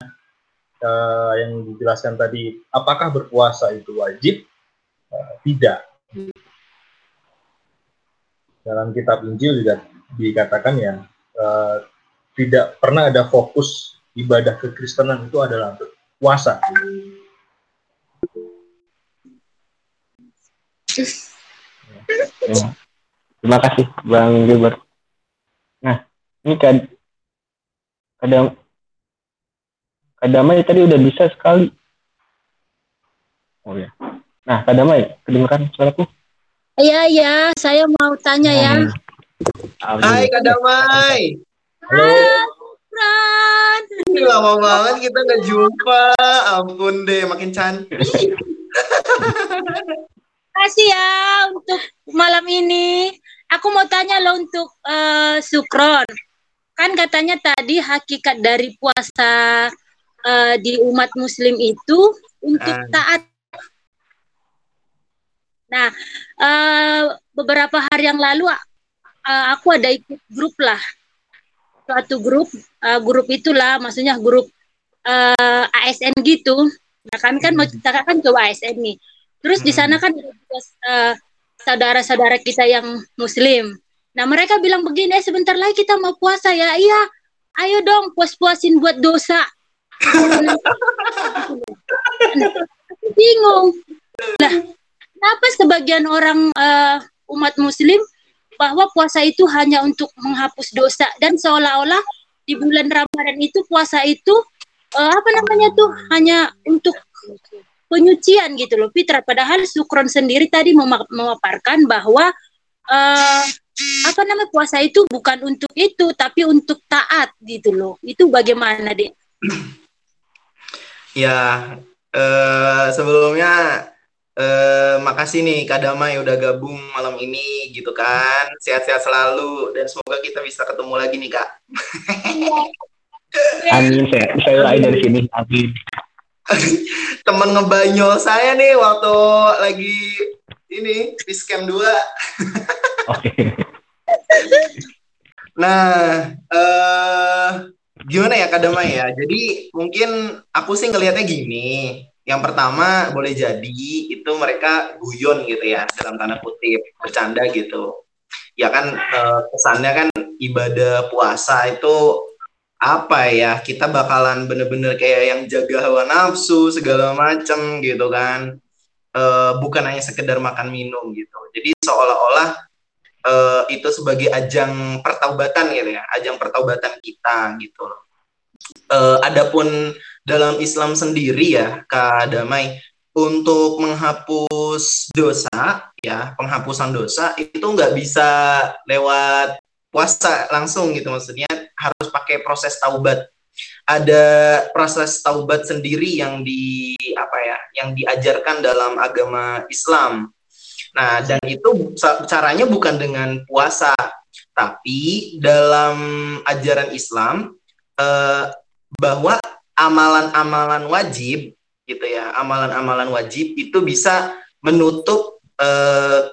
uh, yang dijelaskan tadi, apakah berpuasa itu wajib? Uh, tidak. Dalam kitab Injil juga dikatakan ya uh, tidak pernah ada fokus ibadah kekristenan itu adalah berpuasa. Ya. Terima kasih Bang Gilbert. Nah, ini Kak Kadam Kadamai tadi udah bisa sekali. Oh ya. Nah, Kadamai, kedengeran suaraku? Iya, iya, saya mau tanya ya. Nah, Hai Kak Damai. Halo. Fran. Ini lama banget kita nggak jumpa. Ampun deh, makin cantik. Kasih ya untuk malam ini. Aku mau tanya lo untuk eh, Sukron. Kan katanya tadi hakikat dari puasa eh, di umat muslim itu untuk Ah. taat. Nah, eh, beberapa hari yang lalu eh, aku ada ikut grup lah. Suatu grup, eh, grup itulah maksudnya grup eh, ASN gitu. Nah, kami kan mau ceritakan ke ASN nih. Terus di sana kan ada juga, eh, saudara-saudara kita yang muslim. Nah, mereka bilang begini, eh sebentar lagi kita mau puasa ya. Iya, ayo dong puas-puasin buat dosa. Bingung. Nah, kenapa sebagian orang eh, umat muslim bahwa puasa itu hanya untuk menghapus dosa dan seolah-olah di bulan Ramadan itu puasa itu eh, apa namanya tuh hanya untuk penyucian gitu loh Fitra padahal Sukron sendiri tadi mema- memaparkan bahwa eh, apa namanya puasa itu bukan untuk itu tapi untuk taat gitu loh itu bagaimana deh Ya, eh, sebelumnya eh, makasih nih Kak Damai udah gabung malam ini gitu kan. Sehat-sehat selalu dan semoga kita bisa ketemu lagi nih Kak. Amin, saya, saya dari sini. Amin. Temen ngebanyol saya nih waktu lagi ini di scam 2. Oke. Nah, eh gimana ya Kak Damai ya? Jadi mungkin aku sih ngelihatnya gini. Yang pertama boleh jadi itu mereka guyon gitu ya dalam tanda kutip bercanda gitu. Ya kan eh, kesannya kan ibadah puasa itu apa ya? Kita bakalan bener-bener kayak yang jaga hawa nafsu segala macem gitu kan. Eh, bukan hanya sekedar makan minum gitu. Jadi seolah-olah eh, itu sebagai ajang pertaubatan gitu ya, ajang pertaubatan kita gitu loh. Eh, adapun dalam Islam sendiri ya, Kak Damai, untuk menghapus dosa ya, penghapusan dosa itu nggak bisa lewat puasa langsung gitu maksudnya harus pakai proses taubat. Ada proses taubat sendiri yang di apa ya, yang diajarkan dalam agama Islam. Nah, dan itu caranya bukan dengan puasa, tapi dalam ajaran Islam eh, bahwa amalan-amalan wajib gitu ya, amalan-amalan wajib itu bisa menutup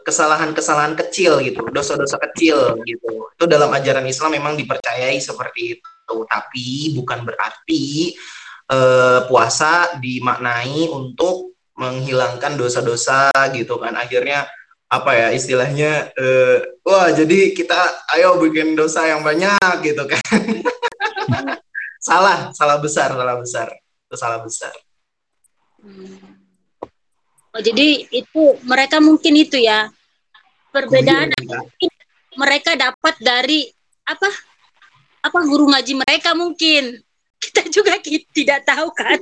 kesalahan-kesalahan kecil gitu, dosa-dosa kecil gitu. Itu dalam ajaran Islam memang dipercayai seperti itu, tapi bukan berarti eh, puasa dimaknai untuk menghilangkan dosa-dosa gitu kan. Akhirnya apa ya istilahnya eh, wah jadi kita ayo bikin dosa yang banyak gitu kan. Salah salah besar salah besar. Itu salah besar Oh, jadi itu mereka mungkin itu ya perbedaan Kak. mereka dapat dari apa apa guru ngaji mereka mungkin kita juga tidak tahu kan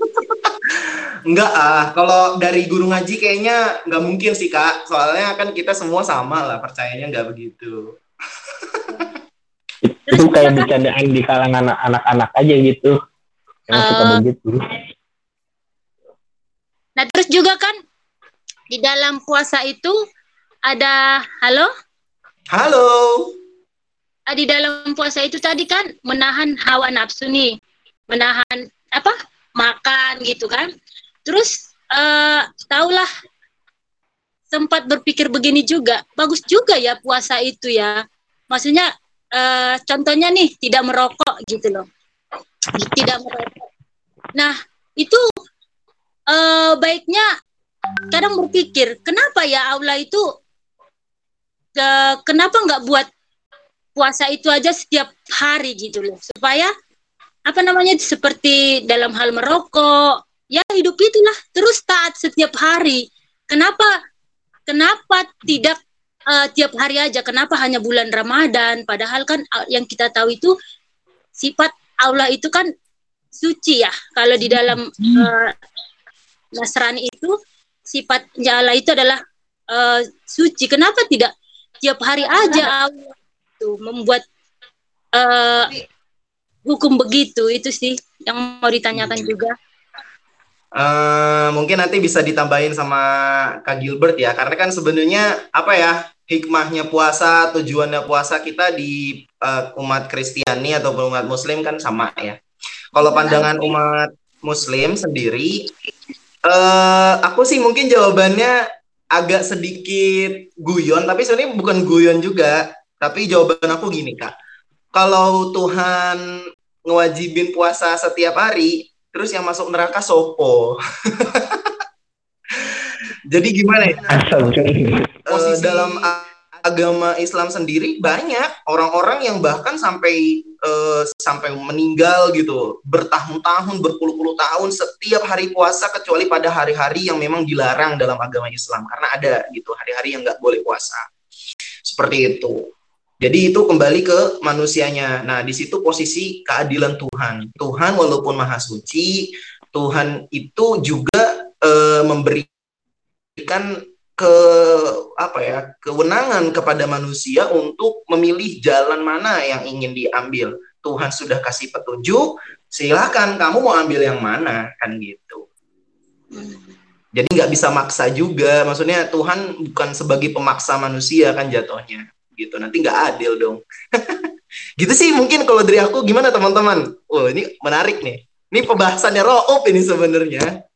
enggak ah kalau dari guru ngaji kayaknya nggak mungkin sih kak soalnya kan kita semua sama lah percayanya nggak begitu Itu kayak bercandaan di kalangan anak-anak aja gitu. Yang suka Eh. begitu. nah terus juga kan di dalam puasa itu ada halo halo Ah, di dalam puasa itu tadi kan menahan hawa nafsu nih, menahan apa makan gitu kan. Terus eh tahulah sempat berpikir begini juga, bagus juga ya puasa itu ya. Maksudnya eh contohnya nih tidak merokok gitu loh, tidak merokok. Nah itu eh baiknya kadang berpikir kenapa ya Allah itu ke- kenapa nggak buat puasa itu aja setiap hari gitu loh. Supaya apa namanya seperti dalam hal merokok ya hidup itulah terus taat setiap hari. Kenapa kenapa tidak eh, tiap hari aja? Kenapa hanya bulan Ramadan? Padahal kan eh, yang kita tahu itu sifat Allah itu kan suci ya. Kalau di dalam eh, Nasrani itu sifat Allah itu adalah eh, suci. Kenapa tidak tiap hari aja Allah itu membuat eh, hukum begitu? Itu sih yang mau ditanyakan juga. Eh, mungkin nanti bisa ditambahin sama Kak Gilbert ya, karena kan sebenarnya apa ya hikmahnya puasa, tujuannya puasa kita di eh, umat Kristiani atau umat Muslim kan sama ya. Kalau pandangan umat Muslim sendiri, eh aku sih mungkin jawabannya agak sedikit guyon, tapi sebenarnya bukan guyon juga. Tapi jawaban aku gini kak, kalau Tuhan ngewajibin puasa setiap hari, terus yang masuk neraka sopo. Jadi gimana ya? Asal Eh, dalam agama Islam sendiri banyak. Orang-orang yang bahkan sampai eh, sampai meninggal gitu bertahun-tahun berpuluh-puluh tahun setiap hari puasa kecuali pada hari-hari yang memang dilarang dalam agama Islam. Karena ada gitu hari-hari yang nggak boleh puasa. Seperti itu. Jadi itu kembali ke manusianya. Nah di situ posisi keadilan Tuhan. Tuhan walaupun maha suci Tuhan itu juga eh, memberikan ke apa ya kewenangan kepada manusia untuk memilih jalan mana yang ingin diambil. Tuhan sudah kasih petunjuk silakan kamu mau ambil yang mana kan gitu. Jadi nggak bisa maksa juga. Maksudnya Tuhan bukan sebagai pemaksa manusia kan jatuhnya. Gitu. Nanti nggak adil dong. Gitu sih mungkin kalau dari aku gimana teman-teman? Oh ini menarik nih. Ini pembahasannya Roop ini sebenarnya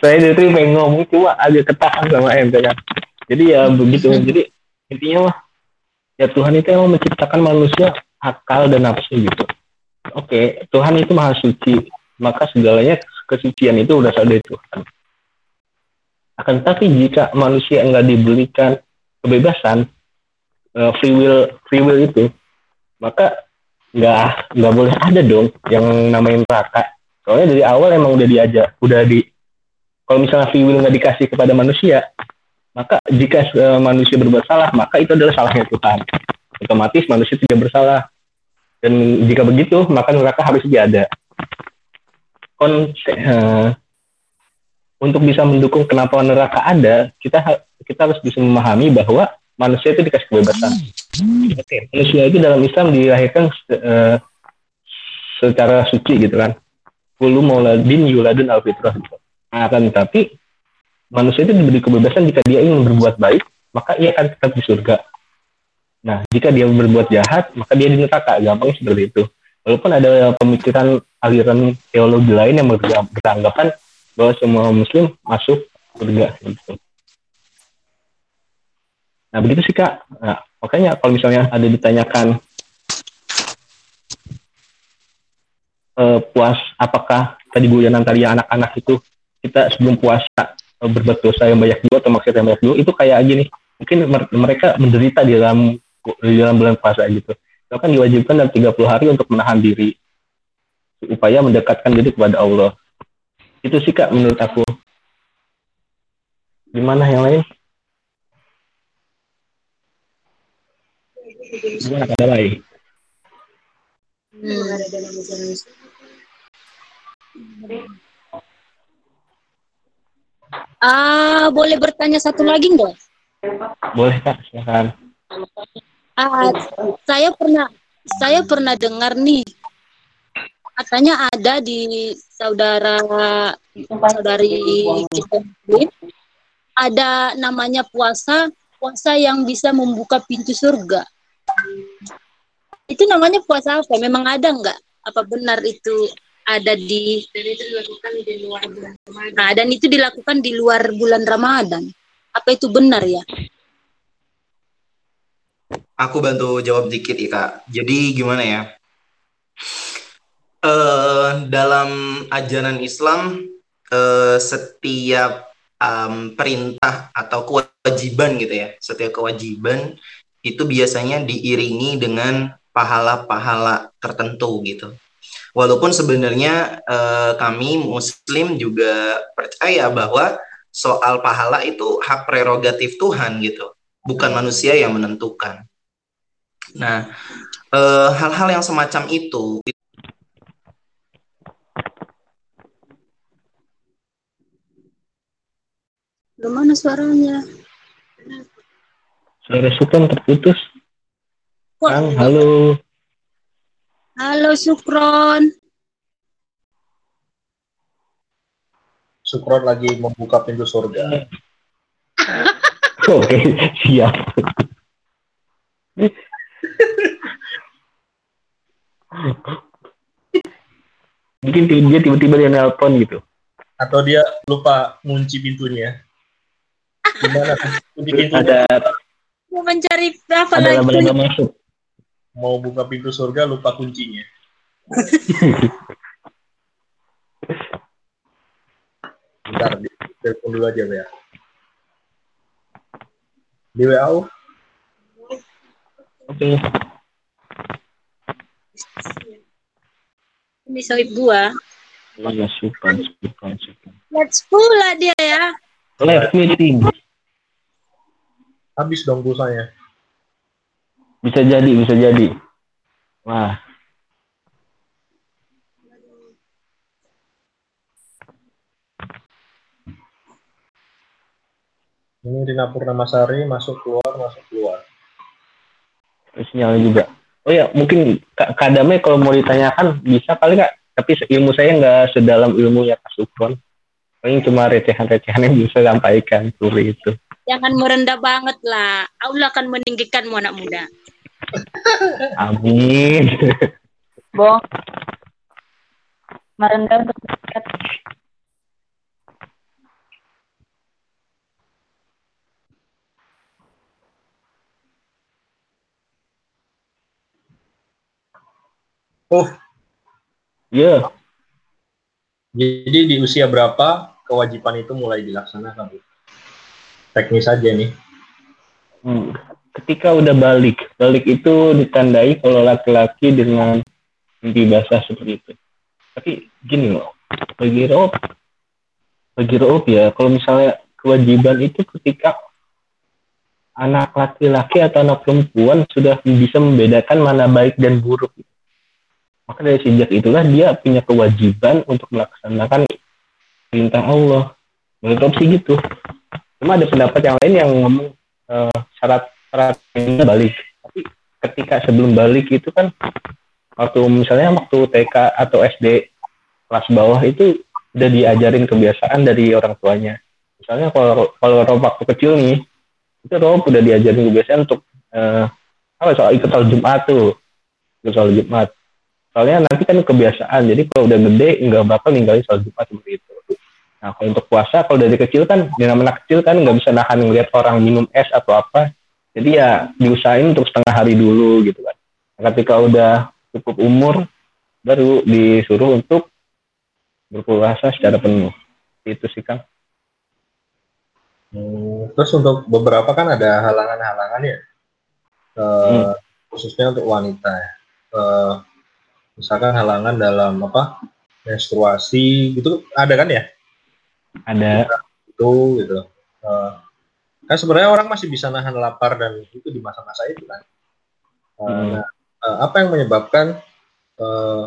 saya dari pengen ngomong cuma agak ketahan sama ente kan? Jadi ya begitu. Jadi intinya mah ya Tuhan itu emang menciptakan manusia akal dan nafsu gitu. Oke Tuhan itu maha suci. Maka segalanya kesucian itu udah ada Tuhan. Akan tetapi jika manusia enggak diberikan kebebasan eh, free will free will itu maka nggak nggak boleh ada dong yang namanya neraka. Soalnya dari awal emang udah diajak udah di kalau misalnya free will nggak dikasih kepada manusia, maka jika eh, manusia berbuat salah, maka itu adalah salahnya Tuhan. Otomatis manusia tidak bersalah. Dan jika begitu, maka neraka harus ada. Kon, eh, untuk bisa mendukung kenapa neraka ada, kita kita harus bisa memahami bahwa manusia itu dikasih kebebasan. Manusia itu dalam Islam dilahirkan eh, secara suci gitu kan. Kulu mauladin yuladun al-fitrah gitu. Akan tetapi manusia itu diberi kebebasan jika dia ingin berbuat baik, maka ia akan tetap di surga. Nah, jika dia berbuat jahat, maka dia di neraka. Gampang seperti itu. Walaupun ada pemikiran aliran teologi lain yang beranggapan bahwa semua muslim masuk surga. Gitu. Nah, begitu sih, Kak. Nah, makanya kalau misalnya ada ditanyakan eh, puas apakah tadi guyonan tadi anak-anak itu kita sebelum puasa eh, berbuat dosa yang banyak dulu atau maksiat yang banyak dulu itu kayak gini. Mungkin mer- mereka menderita di dalam di dalam bulan puasa gitu. Itu kan diwajibkan dalam 30 hari untuk menahan diri upaya mendekatkan diri kepada Allah. Itu sih kak menurut aku. Gimana yang lain? Gimana kak lain Ah, boleh bertanya satu lagi nggak? boleh kak silakan Ah, saya pernah saya pernah dengar nih katanya ada di saudara saudari kita ada namanya puasa puasa yang bisa membuka pintu surga. Itu namanya puasa apa? Memang ada nggak? Apa benar itu ada di dan itu dilakukan di luar bulan Ramadan? Nah, dan itu dilakukan di luar bulan Ramadan. Apa itu benar ya? Aku bantu jawab dikit ya kak. Jadi gimana ya? Eh dalam ajaran Islam eh, setiap em, perintah atau kewajiban gitu ya, setiap kewajiban itu biasanya diiringi dengan pahala-pahala tertentu gitu. Walaupun sebenarnya eh, kami Muslim juga percaya bahwa soal pahala itu hak prerogatif Tuhan gitu, bukan manusia yang menentukan. Nah, eh, hal-hal yang semacam itu Gimana suaranya? suara Sultan terputus Kang halo Halo Sukron. Sukron lagi membuka pintu surga. oke siap mungkin dia tiba-tiba dia nelpon gitu Atau dia lupa ngunci pintunya. Gimana kunci pintunya? ada Mau mencari apa ada lagi? laba-laba masuk Mau buka pintu surga lupa kuncinya. Bentar, di- telepon dulu aja ya. Di WA. Oke. Ini sohib gua. Oh ya, super, super, super. Let's pula dia ya. Live meeting. Habis dong pulsanya. Bisa jadi, bisa jadi. Wah, Ini Rina Purnamasari masuk keluar masuk keluar. sinyalnya juga. Oh ya, mungkin Kak Kadame kalau mau ditanyakan bisa kali Kak. Tapi ilmu saya nggak sedalam ilmunya Kak Sukron. Paling cuma recehan-recehan yang bisa sampaikan sore itu. Jangan merendah banget lah. Allah akan meninggikanmu anak muda. Amin. Bong. Merendah untuk dekat. Oh, Ya, jadi di usia berapa kewajiban itu mulai dilaksanakan? Teknis saja nih. hmm, ketika udah balik, balik itu ditandai kalau laki-laki dengan mimpi basah seperti itu. Tapi gini loh, bagi Rob, bagi Rob ya, kalau misalnya kewajiban itu ketika anak laki-laki atau anak perempuan sudah bisa membedakan mana baik dan buruk. Maka dari sejak itulah dia punya kewajiban untuk melaksanakan perintah Allah. Menurut gitu. Cuma ada pendapat yang lain yang ngomong eh, syarat syarat balik. Tapi ketika sebelum balik itu kan waktu misalnya waktu TK atau SD kelas bawah itu udah diajarin kebiasaan dari orang tuanya. Misalnya kalau kalau Rob waktu kecil nih, itu Rob udah diajarin kebiasaan untuk eh, apa soal ikut Jumat tuh, ikut Jumat. Soalnya nanti kan kebiasaan, jadi kalau udah gede nggak bakal ninggalin sholat Jumat seperti itu. Nah kalau untuk puasa, kalau dari kecil kan, dari anak kecil kan nggak bisa nahan ngeliat orang minum es atau apa. Jadi ya diusahain untuk setengah hari dulu gitu kan. Nah, ketika udah cukup umur, baru disuruh untuk berpuasa secara penuh. Itu sih Kang. Hmm, terus untuk beberapa kan ada halangan-halangan ya, Eh, khususnya untuk wanita ya. Eh, misalkan halangan dalam apa menstruasi gitu ada kan ya Ada itu gitu. Eh, kan sebenarnya orang masih bisa nahan lapar dan itu di masa-masa itu kan. Eh, Hmm. nah, eh, apa yang menyebabkan eh,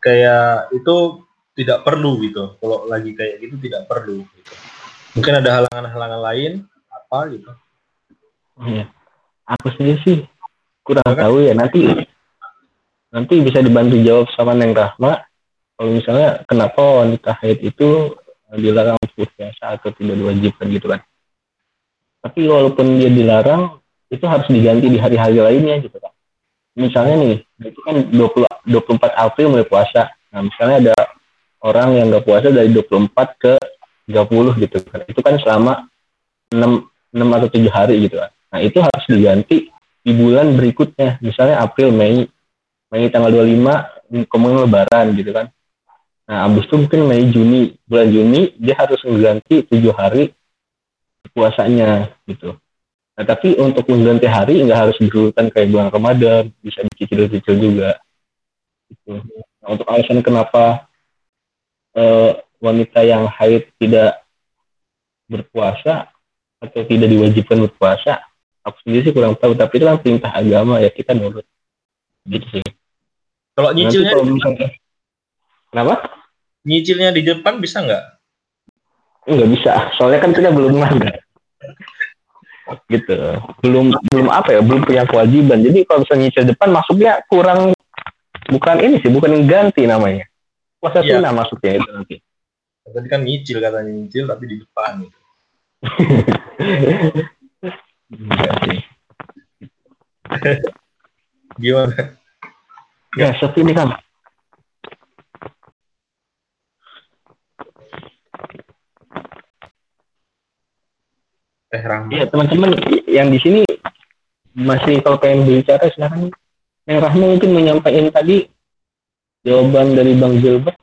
kayak itu tidak perlu gitu. Kalau lagi kayak gitu tidak perlu gitu. Mungkin ada halangan-halangan lain apa gitu. Iya. Aku sendiri sih kurang tahu ya nanti nanti bisa dibantu jawab sama Neng Rahma kalau misalnya kenapa wanita haid itu eh, dilarang berpuasa atau tidak diwajibkan gitu kan. Tapi walaupun dia dilarang itu harus diganti di hari-hari lainnya gitu kan. Misalnya nih, itu kan 20, 24 April mulai puasa. Nah, misalnya ada orang yang nggak puasa dari 24 ke 30 gitu kan. Itu kan selama 6, 6 atau 7 hari gitu kan. Nah, itu harus diganti di bulan berikutnya. Misalnya April, Mei, Mei tanggal 25 kemudian lebaran gitu kan. Nah, abis itu mungkin Mei, Juni, bulan Juni dia harus mengganti 7 hari puasanya gitu. Nah, tapi untuk mengganti hari nggak harus berurutan kayak bulan Ramadan, bisa dicicil-cicil juga. Gitu. Nah, untuk alasan kenapa eh, wanita yang haid tidak berpuasa atau tidak diwajibkan berpuasa, aku sendiri sih kurang tahu. Tapi itu kan perintah agama ya kita nurut. Gitu sih. Kalau nyicilnya kalau misalnya, kenapa? nyicilnya di depan bisa nggak? Nggak bisa. Soalnya kan kita belum ada. gitu belum belum apa ya belum punya kewajiban jadi kalau misalnya nyicil depan masuknya kurang bukan ini sih bukan ganti namanya puasa Iya. sunnah masuknya itu nanti Tadi kan nyicil katanya nyicil tapi di depan gitu. Gimana? ya seperti ini kan Teh Rahma. Iya teman-teman yang di sini masih kalau pengen bicara silakan yang Rahma mungkin menyampaikan tadi jawaban dari Bang Gilbert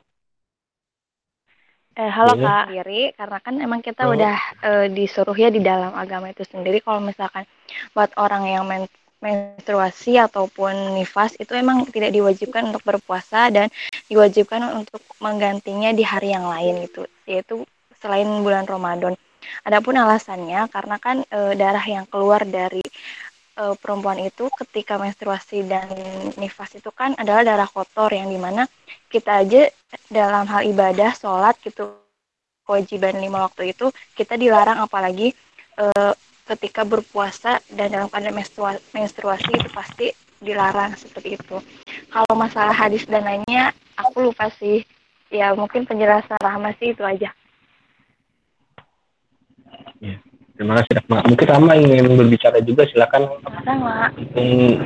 Eh, halo Boleh. Kak Riri, karena kan emang kita Halo. udah eh, disuruh ya di dalam agama itu sendiri kalau misalkan buat orang yang men- menstruasi ataupun nifas itu emang tidak diwajibkan untuk berpuasa dan diwajibkan untuk menggantinya di hari yang lain gitu, yaitu selain bulan Ramadan. Adapun alasannya karena kan eh, darah yang keluar dari eh, perempuan itu ketika menstruasi dan nifas itu kan adalah darah kotor yang di mana kita aja dalam hal ibadah sholat gitu kewajiban lima waktu itu kita dilarang. Apalagi eh, ketika berpuasa dan dalam keadaan menstrua- menstruasi itu pasti dilarang seperti itu. Kalau masalah hadis dan lainnya aku lupa sih. Ya mungkin penjelasan Rahma sih itu aja Terima kasih Rahma. Mungkin Rahma ingin berbicara juga silakan. sama Hmm.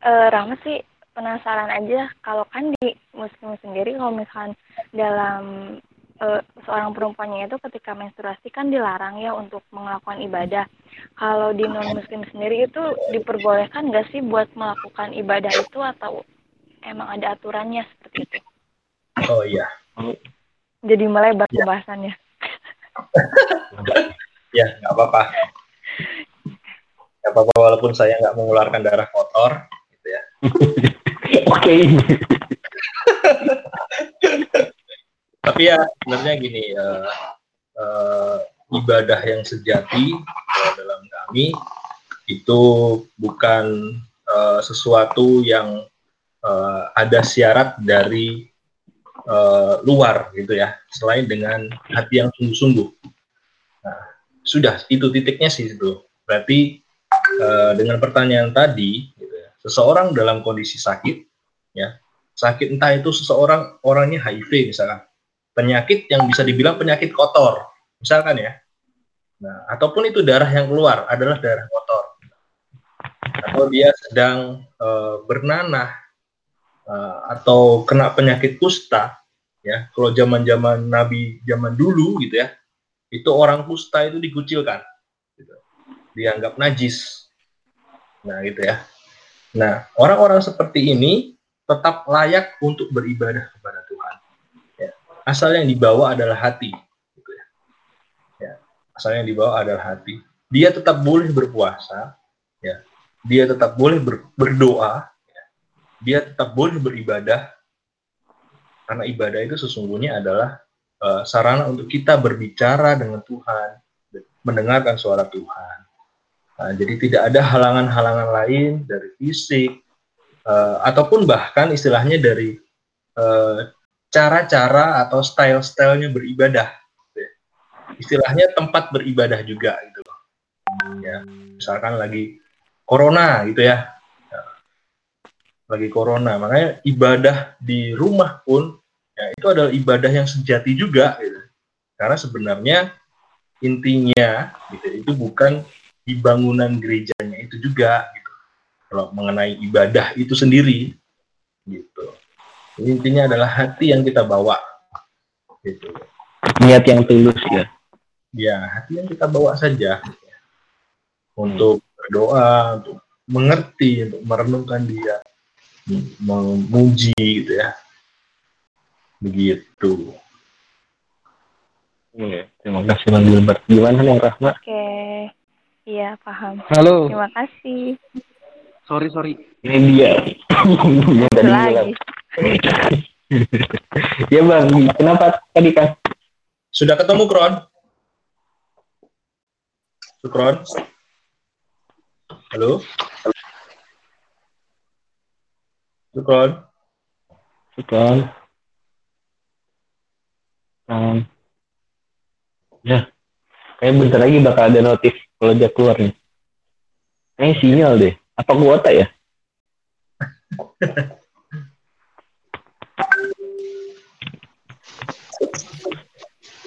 eh Rahma sih penasaran aja kalau kan di muslim sendiri kalau misalkan dalam eh, seorang perempuannya itu ketika menstruasi kan dilarang ya untuk melakukan ibadah. Kalau di non muslim sendiri itu diperbolehkan nggak sih buat melakukan ibadah itu atau emang ada aturannya seperti itu? Oh iya, Jadi melebar Ya. pembahasannya. ya nggak apa-apa. Nggak apa-apa walaupun saya nggak mengeluarkan darah kotor, gitu ya. Oke. Tapi ya sebenarnya gini, eh, eh, ibadah yang sejati eh, dalam kami itu bukan eh, sesuatu yang eh, ada syarat dari eh, luar gitu ya, selain dengan hati yang sungguh-sungguh. Nah, sudah itu titiknya sih itu. Berarti eh, dengan pertanyaan tadi, gitu ya, seseorang dalam kondisi sakit, ya sakit entah itu seseorang orangnya HIV misalkan penyakit yang bisa dibilang penyakit kotor, misalkan ya. Nah, ataupun itu darah yang keluar adalah darah kotor. Atau dia sedang eh, bernanah eh, atau kena penyakit kusta, ya. Kalau zaman-zaman Nabi zaman dulu gitu ya, itu orang kusta itu dikucilkan, gitu. dianggap najis. Nah, gitu ya. Nah, orang-orang seperti ini tetap layak untuk beribadah kepada Tuhan asal yang dibawa adalah hati gitu ya. ya asal yang dibawa adalah hati dia tetap boleh berpuasa ya dia tetap boleh ber- berdoa ya. Dia tetap boleh beribadah karena ibadah itu sesungguhnya adalah eh, sarana untuk kita berbicara dengan Tuhan mendengarkan suara Tuhan Nah, jadi tidak ada halangan-halangan lain dari fisik eh, ataupun bahkan istilahnya dari eh, cara-cara atau style-stylenya beribadah. Istilahnya tempat beribadah juga gitu. Ya, misalkan lagi corona gitu ya. Lagi corona, makanya ibadah di rumah pun ya itu adalah ibadah yang sejati juga gitu. Karena sebenarnya intinya gitu itu bukan di bangunan gerejanya itu juga gitu. Kalau mengenai ibadah itu sendiri gitu. Intinya adalah hati yang kita bawa. Gitu. Niat yang tulus ya. Ya, hati yang kita bawa saja. Untuk berdoa, untuk mengerti, untuk merenungkan dia, memuji gitu ya. Begitu. Iya, Terima kasih Bang Gilbert. Gimana nih Rahma? Oke, iya paham. Halo. Terima kasih. Sorry sorry. Ini dia. yang tadi Lagi. bilang. ya Bang, kenapa tadi kan? Sudah ketemu Kron? Sukron? Halo? Sukron? Kan. Um, ya, kayak bentar lagi bakal ada notif kalau dia keluar nih. Kayaknya sinyal deh. Apa kuota ya?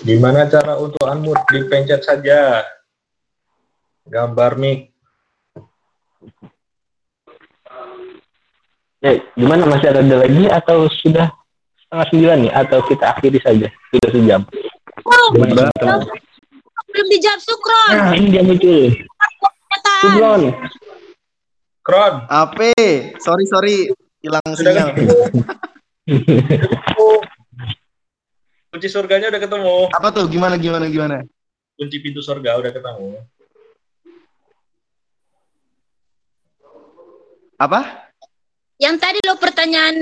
Gimana cara untuk unmute? Dipencet saja. Gambar mic. Ya, gimana masih ada lagi atau sudah setengah sembilan nih? Atau kita akhiri saja? Sudah sejam. Oh, Gimana teman-teman? belum dijawab Sukron. Nah, ini dia muncul. Subron. Kron, Apa? Sorry sorry hilang sudah sinyal. Kunci surganya udah ketemu. Apa tuh? Gimana gimana gimana? Kunci pintu surga udah ketemu. Apa? Yang tadi lo pertanyaan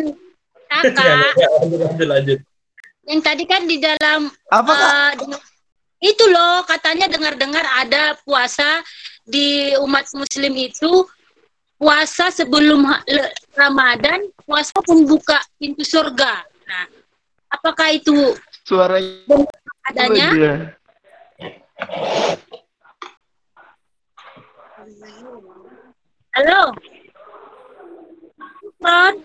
Ya, kakak, ya, lanjut, lanjut, lanjut. yang tadi kan di dalam Apa dengar- itu loh katanya dengar-dengar ada puasa di umat muslim itu puasa sebelum Ramadan puasa pembuka pintu surga. Nah, apakah itu Suaranya adanya? dia. Halo. Ron,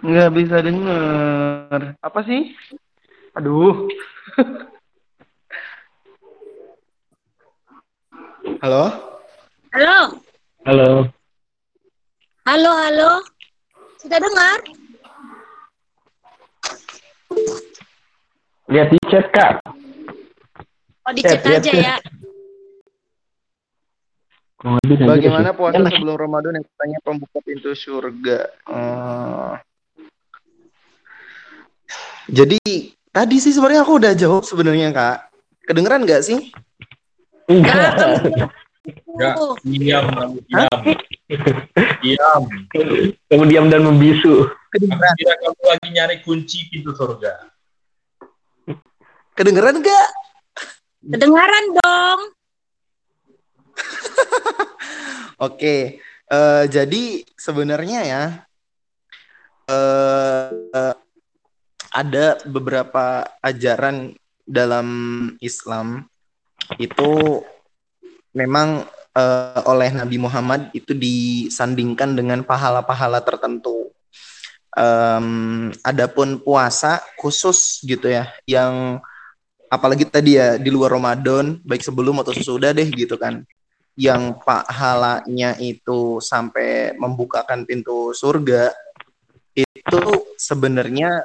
Nggak bisa denger. Apa sih? Aduh. Halo? halo. Halo. Halo, halo. Sudah dengar? Lihat di chat, Kak. Oh, di chat Lihat, aja ya. Bagaimana puasa Enak. sebelum Ramadan yang katanya pembuka pintu surga? Eh, Jadi tadi sih sebenarnya aku udah jawab sebenarnya kak. Kedengeran nggak sih? Enggak. Enggak, diam, kamu diam. Diam. Kamu diam dan membisu. Aku Kedengeran? kira kamu lagi nyari kunci pintu surga. Kedengeran nggak? Kedengaran dong. Oke. eh, jadi sebenarnya ya eh, eh, ada beberapa ajaran dalam Islam itu memang eh, oleh Nabi Muhammad itu disandingkan dengan pahala-pahala tertentu. Em, adapun puasa khusus gitu ya, yang apalagi tadi ya di luar Ramadan, baik sebelum atau sesudah deh gitu kan, yang pahalanya itu sampai membukakan pintu surga, itu sebenarnya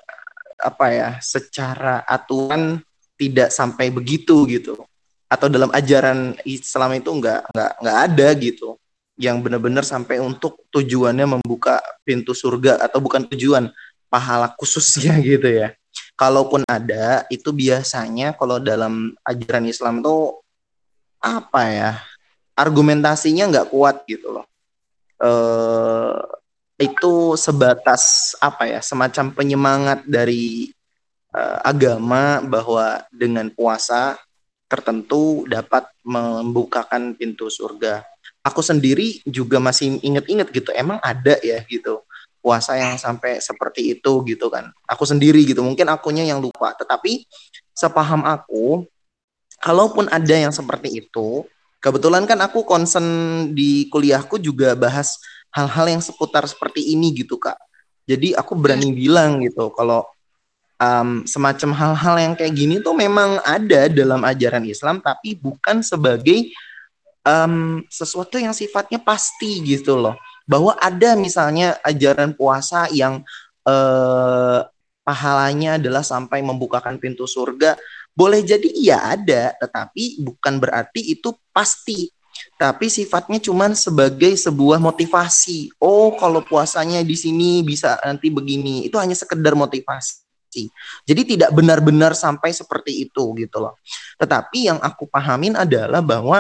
apa ya, secara aturan tidak sampai begitu gitu. Atau dalam ajaran Islam itu nggak nggak nggak ada gitu. Yang benar-benar sampai untuk tujuannya membuka pintu surga atau bukan tujuan pahala khususnya gitu ya kalaupun ada itu biasanya kalau dalam ajaran Islam tuh apa ya argumentasinya nggak kuat gitu loh eh itu sebatas apa ya semacam penyemangat dari eh, agama bahwa dengan puasa tertentu dapat membukakan pintu surga. Aku sendiri juga masih inget-inget gitu, emang ada ya gitu puasa yang sampai seperti itu gitu kan. Aku sendiri gitu, mungkin akunya yang lupa. Tetapi sepaham aku, kalaupun ada yang seperti itu, kebetulan kan aku concern di kuliahku juga bahas hal-hal yang seputar seperti ini gitu kak. Jadi aku berani bilang gitu kalau um, semacam hal-hal yang kayak gini tuh memang ada dalam ajaran Islam tapi bukan sebagai um, sesuatu yang sifatnya pasti gitu loh bahwa ada misalnya ajaran puasa yang eh, pahalanya adalah sampai membukakan pintu surga. Boleh jadi iya ada tetapi bukan berarti itu pasti. Tapi sifatnya cuman sebagai sebuah motivasi. Oh kalau puasanya di sini bisa nanti begini. Itu hanya sekedar motivasi. Jadi tidak benar-benar sampai seperti itu gitu loh. Tetapi yang aku pahamin adalah bahwa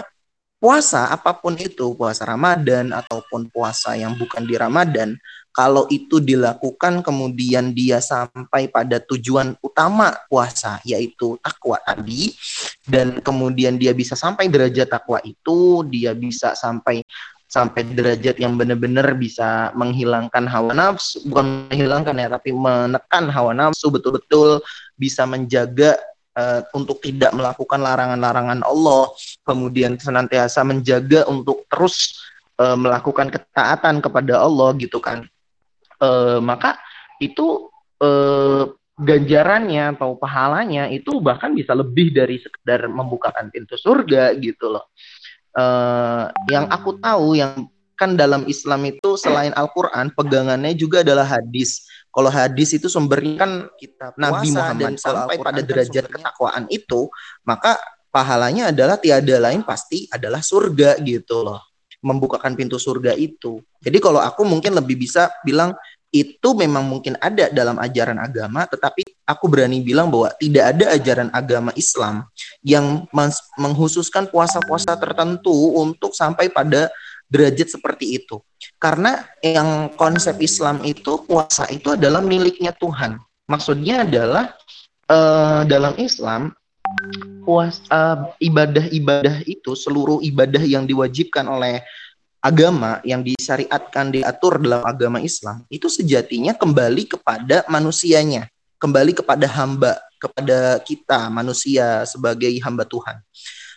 puasa apa pun itu, puasa Ramadan ataupun puasa yang bukan di Ramadan, kalau itu dilakukan kemudian dia sampai pada tujuan utama puasa yaitu takwa tadi dan kemudian dia bisa sampai derajat takwa itu, dia bisa sampai sampai derajat yang benar-benar bisa menghilangkan hawa nafsu, bukan menghilangkan ya, tapi menekan hawa nafsu betul-betul bisa menjaga uh, untuk tidak melakukan larangan-larangan Allah, kemudian senantiasa menjaga untuk terus uh, melakukan ketaatan kepada Allah gitu kan. Uh, maka itu uh, ganjarannya atau pahalanya itu bahkan bisa lebih dari sekedar membukakan pintu surga gitu loh. Uh, yang aku tahu yang kan dalam Islam itu selain Al-Quran, pegangannya juga adalah hadis. Kalau hadis itu sumbernya kan kitab Nabi Muhammad dan sampai pada kan derajat ketakwaan itu, maka pahalanya adalah tiada lain pasti adalah surga gitu loh. Membukakan pintu surga itu. Jadi kalau aku mungkin lebih bisa bilang itu memang mungkin ada dalam ajaran agama, tetapi aku berani bilang bahwa tidak ada ajaran agama Islam yang menghususkan puasa-puasa tertentu untuk sampai pada derajat seperti itu. Karena yang konsep Islam itu puasa itu adalah miliknya Tuhan. Maksudnya adalah uh, dalam Islam puas uh, ibadah-ibadah itu seluruh ibadah yang diwajibkan oleh agama yang disyariatkan diatur dalam agama Islam itu sejatinya kembali kepada manusianya, kembali kepada hamba, kepada kita manusia sebagai hamba Tuhan.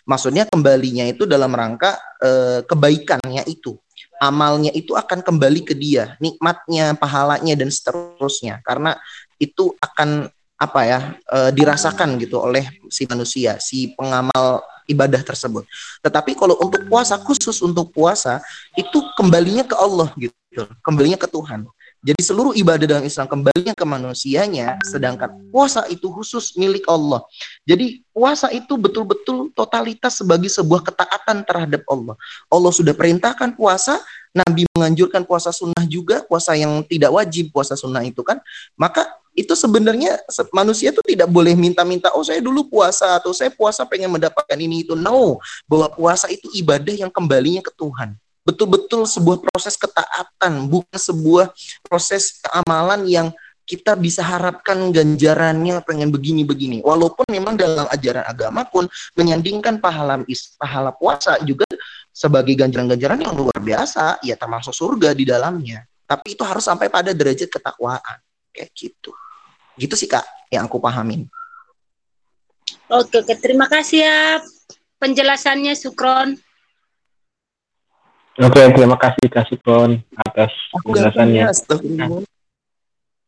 Maksudnya kembalinya itu dalam rangka e, kebaikannya itu. Amalnya itu akan kembali ke dia, nikmatnya, pahalanya dan seterusnya. Karena itu akan apa ya e, dirasakan gitu oleh si manusia, si pengamal ibadah tersebut. Tetapi kalau untuk puasa khusus untuk puasa itu kembalinya ke Allah gitu, kembalinya ke Tuhan. Jadi seluruh ibadah dalam Islam kembalinya ke manusianya, sedangkan puasa itu khusus milik Allah. Jadi puasa itu betul-betul totalitas sebagai sebuah ketaatan terhadap Allah. Allah sudah perintahkan puasa, Nabi menganjurkan puasa sunnah juga, puasa yang tidak wajib puasa sunnah itu kan. Maka itu sebenarnya manusia itu tidak boleh minta-minta, oh saya dulu puasa atau saya puasa pengen mendapatkan ini itu. No, bahwa puasa itu ibadah yang kembalinya ke Tuhan betul-betul sebuah proses ketaatan, bukan sebuah proses keamalan yang kita bisa harapkan ganjarannya pengen begini-begini. Walaupun memang dalam ajaran agama pun menyandingkan pahala pahala puasa juga sebagai ganjaran-ganjaran yang luar biasa, ya termasuk surga di dalamnya. Tapi itu harus sampai pada derajat ketakwaan. Kayak gitu. Gitu sih Kak yang aku pahamin. Oke. terima kasih ya penjelasannya Sukron. Oke, terima kasih Kak Sukron atas penjelasannya.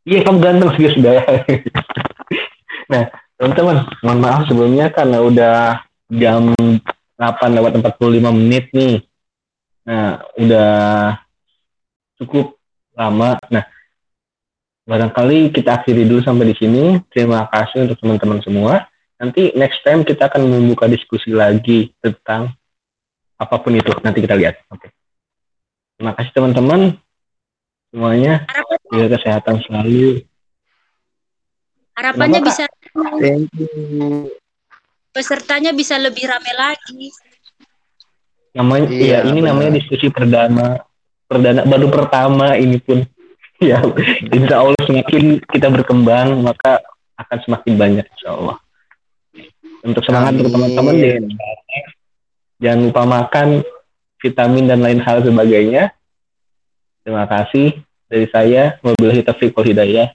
Iya, kamu ganteng sih sudah. nah, teman-teman, mohon maaf sebelumnya karena udah jam 8 lewat 45 menit nih. Nah, udah cukup lama. Nah, barangkali kita akhiri dulu sampai di sini. Terima kasih untuk teman-teman semua. Nanti next time kita akan membuka diskusi lagi tentang apa pun itu. Nanti kita lihat. Oke. Okay. Terima kasih teman-teman semuanya. Jaga kesehatan selalu. Harapannya bisa pesertanya bisa lebih ramai lagi. Namanya iya, ya ini benar. namanya diskusi perdana. Perdana baru pertama ini pun. Ya, insya Allah semakin kita berkembang maka akan semakin banyak insya Allah. Untuk semangat untuk teman-teman jangan lupa makan vitamin dan lain hal sebagainya. Terima kasih dari saya, mobil taufiq hidayah.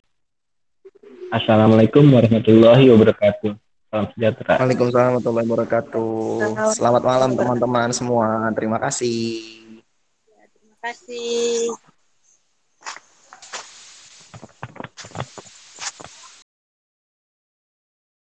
Assalamualaikum warahmatullahi wabarakatuh. Salam sejahtera. Waalaikumsalam warahmatullahi wabarakatuh. Selamat malam teman-teman semua. Terima kasih. Ya, terima kasih.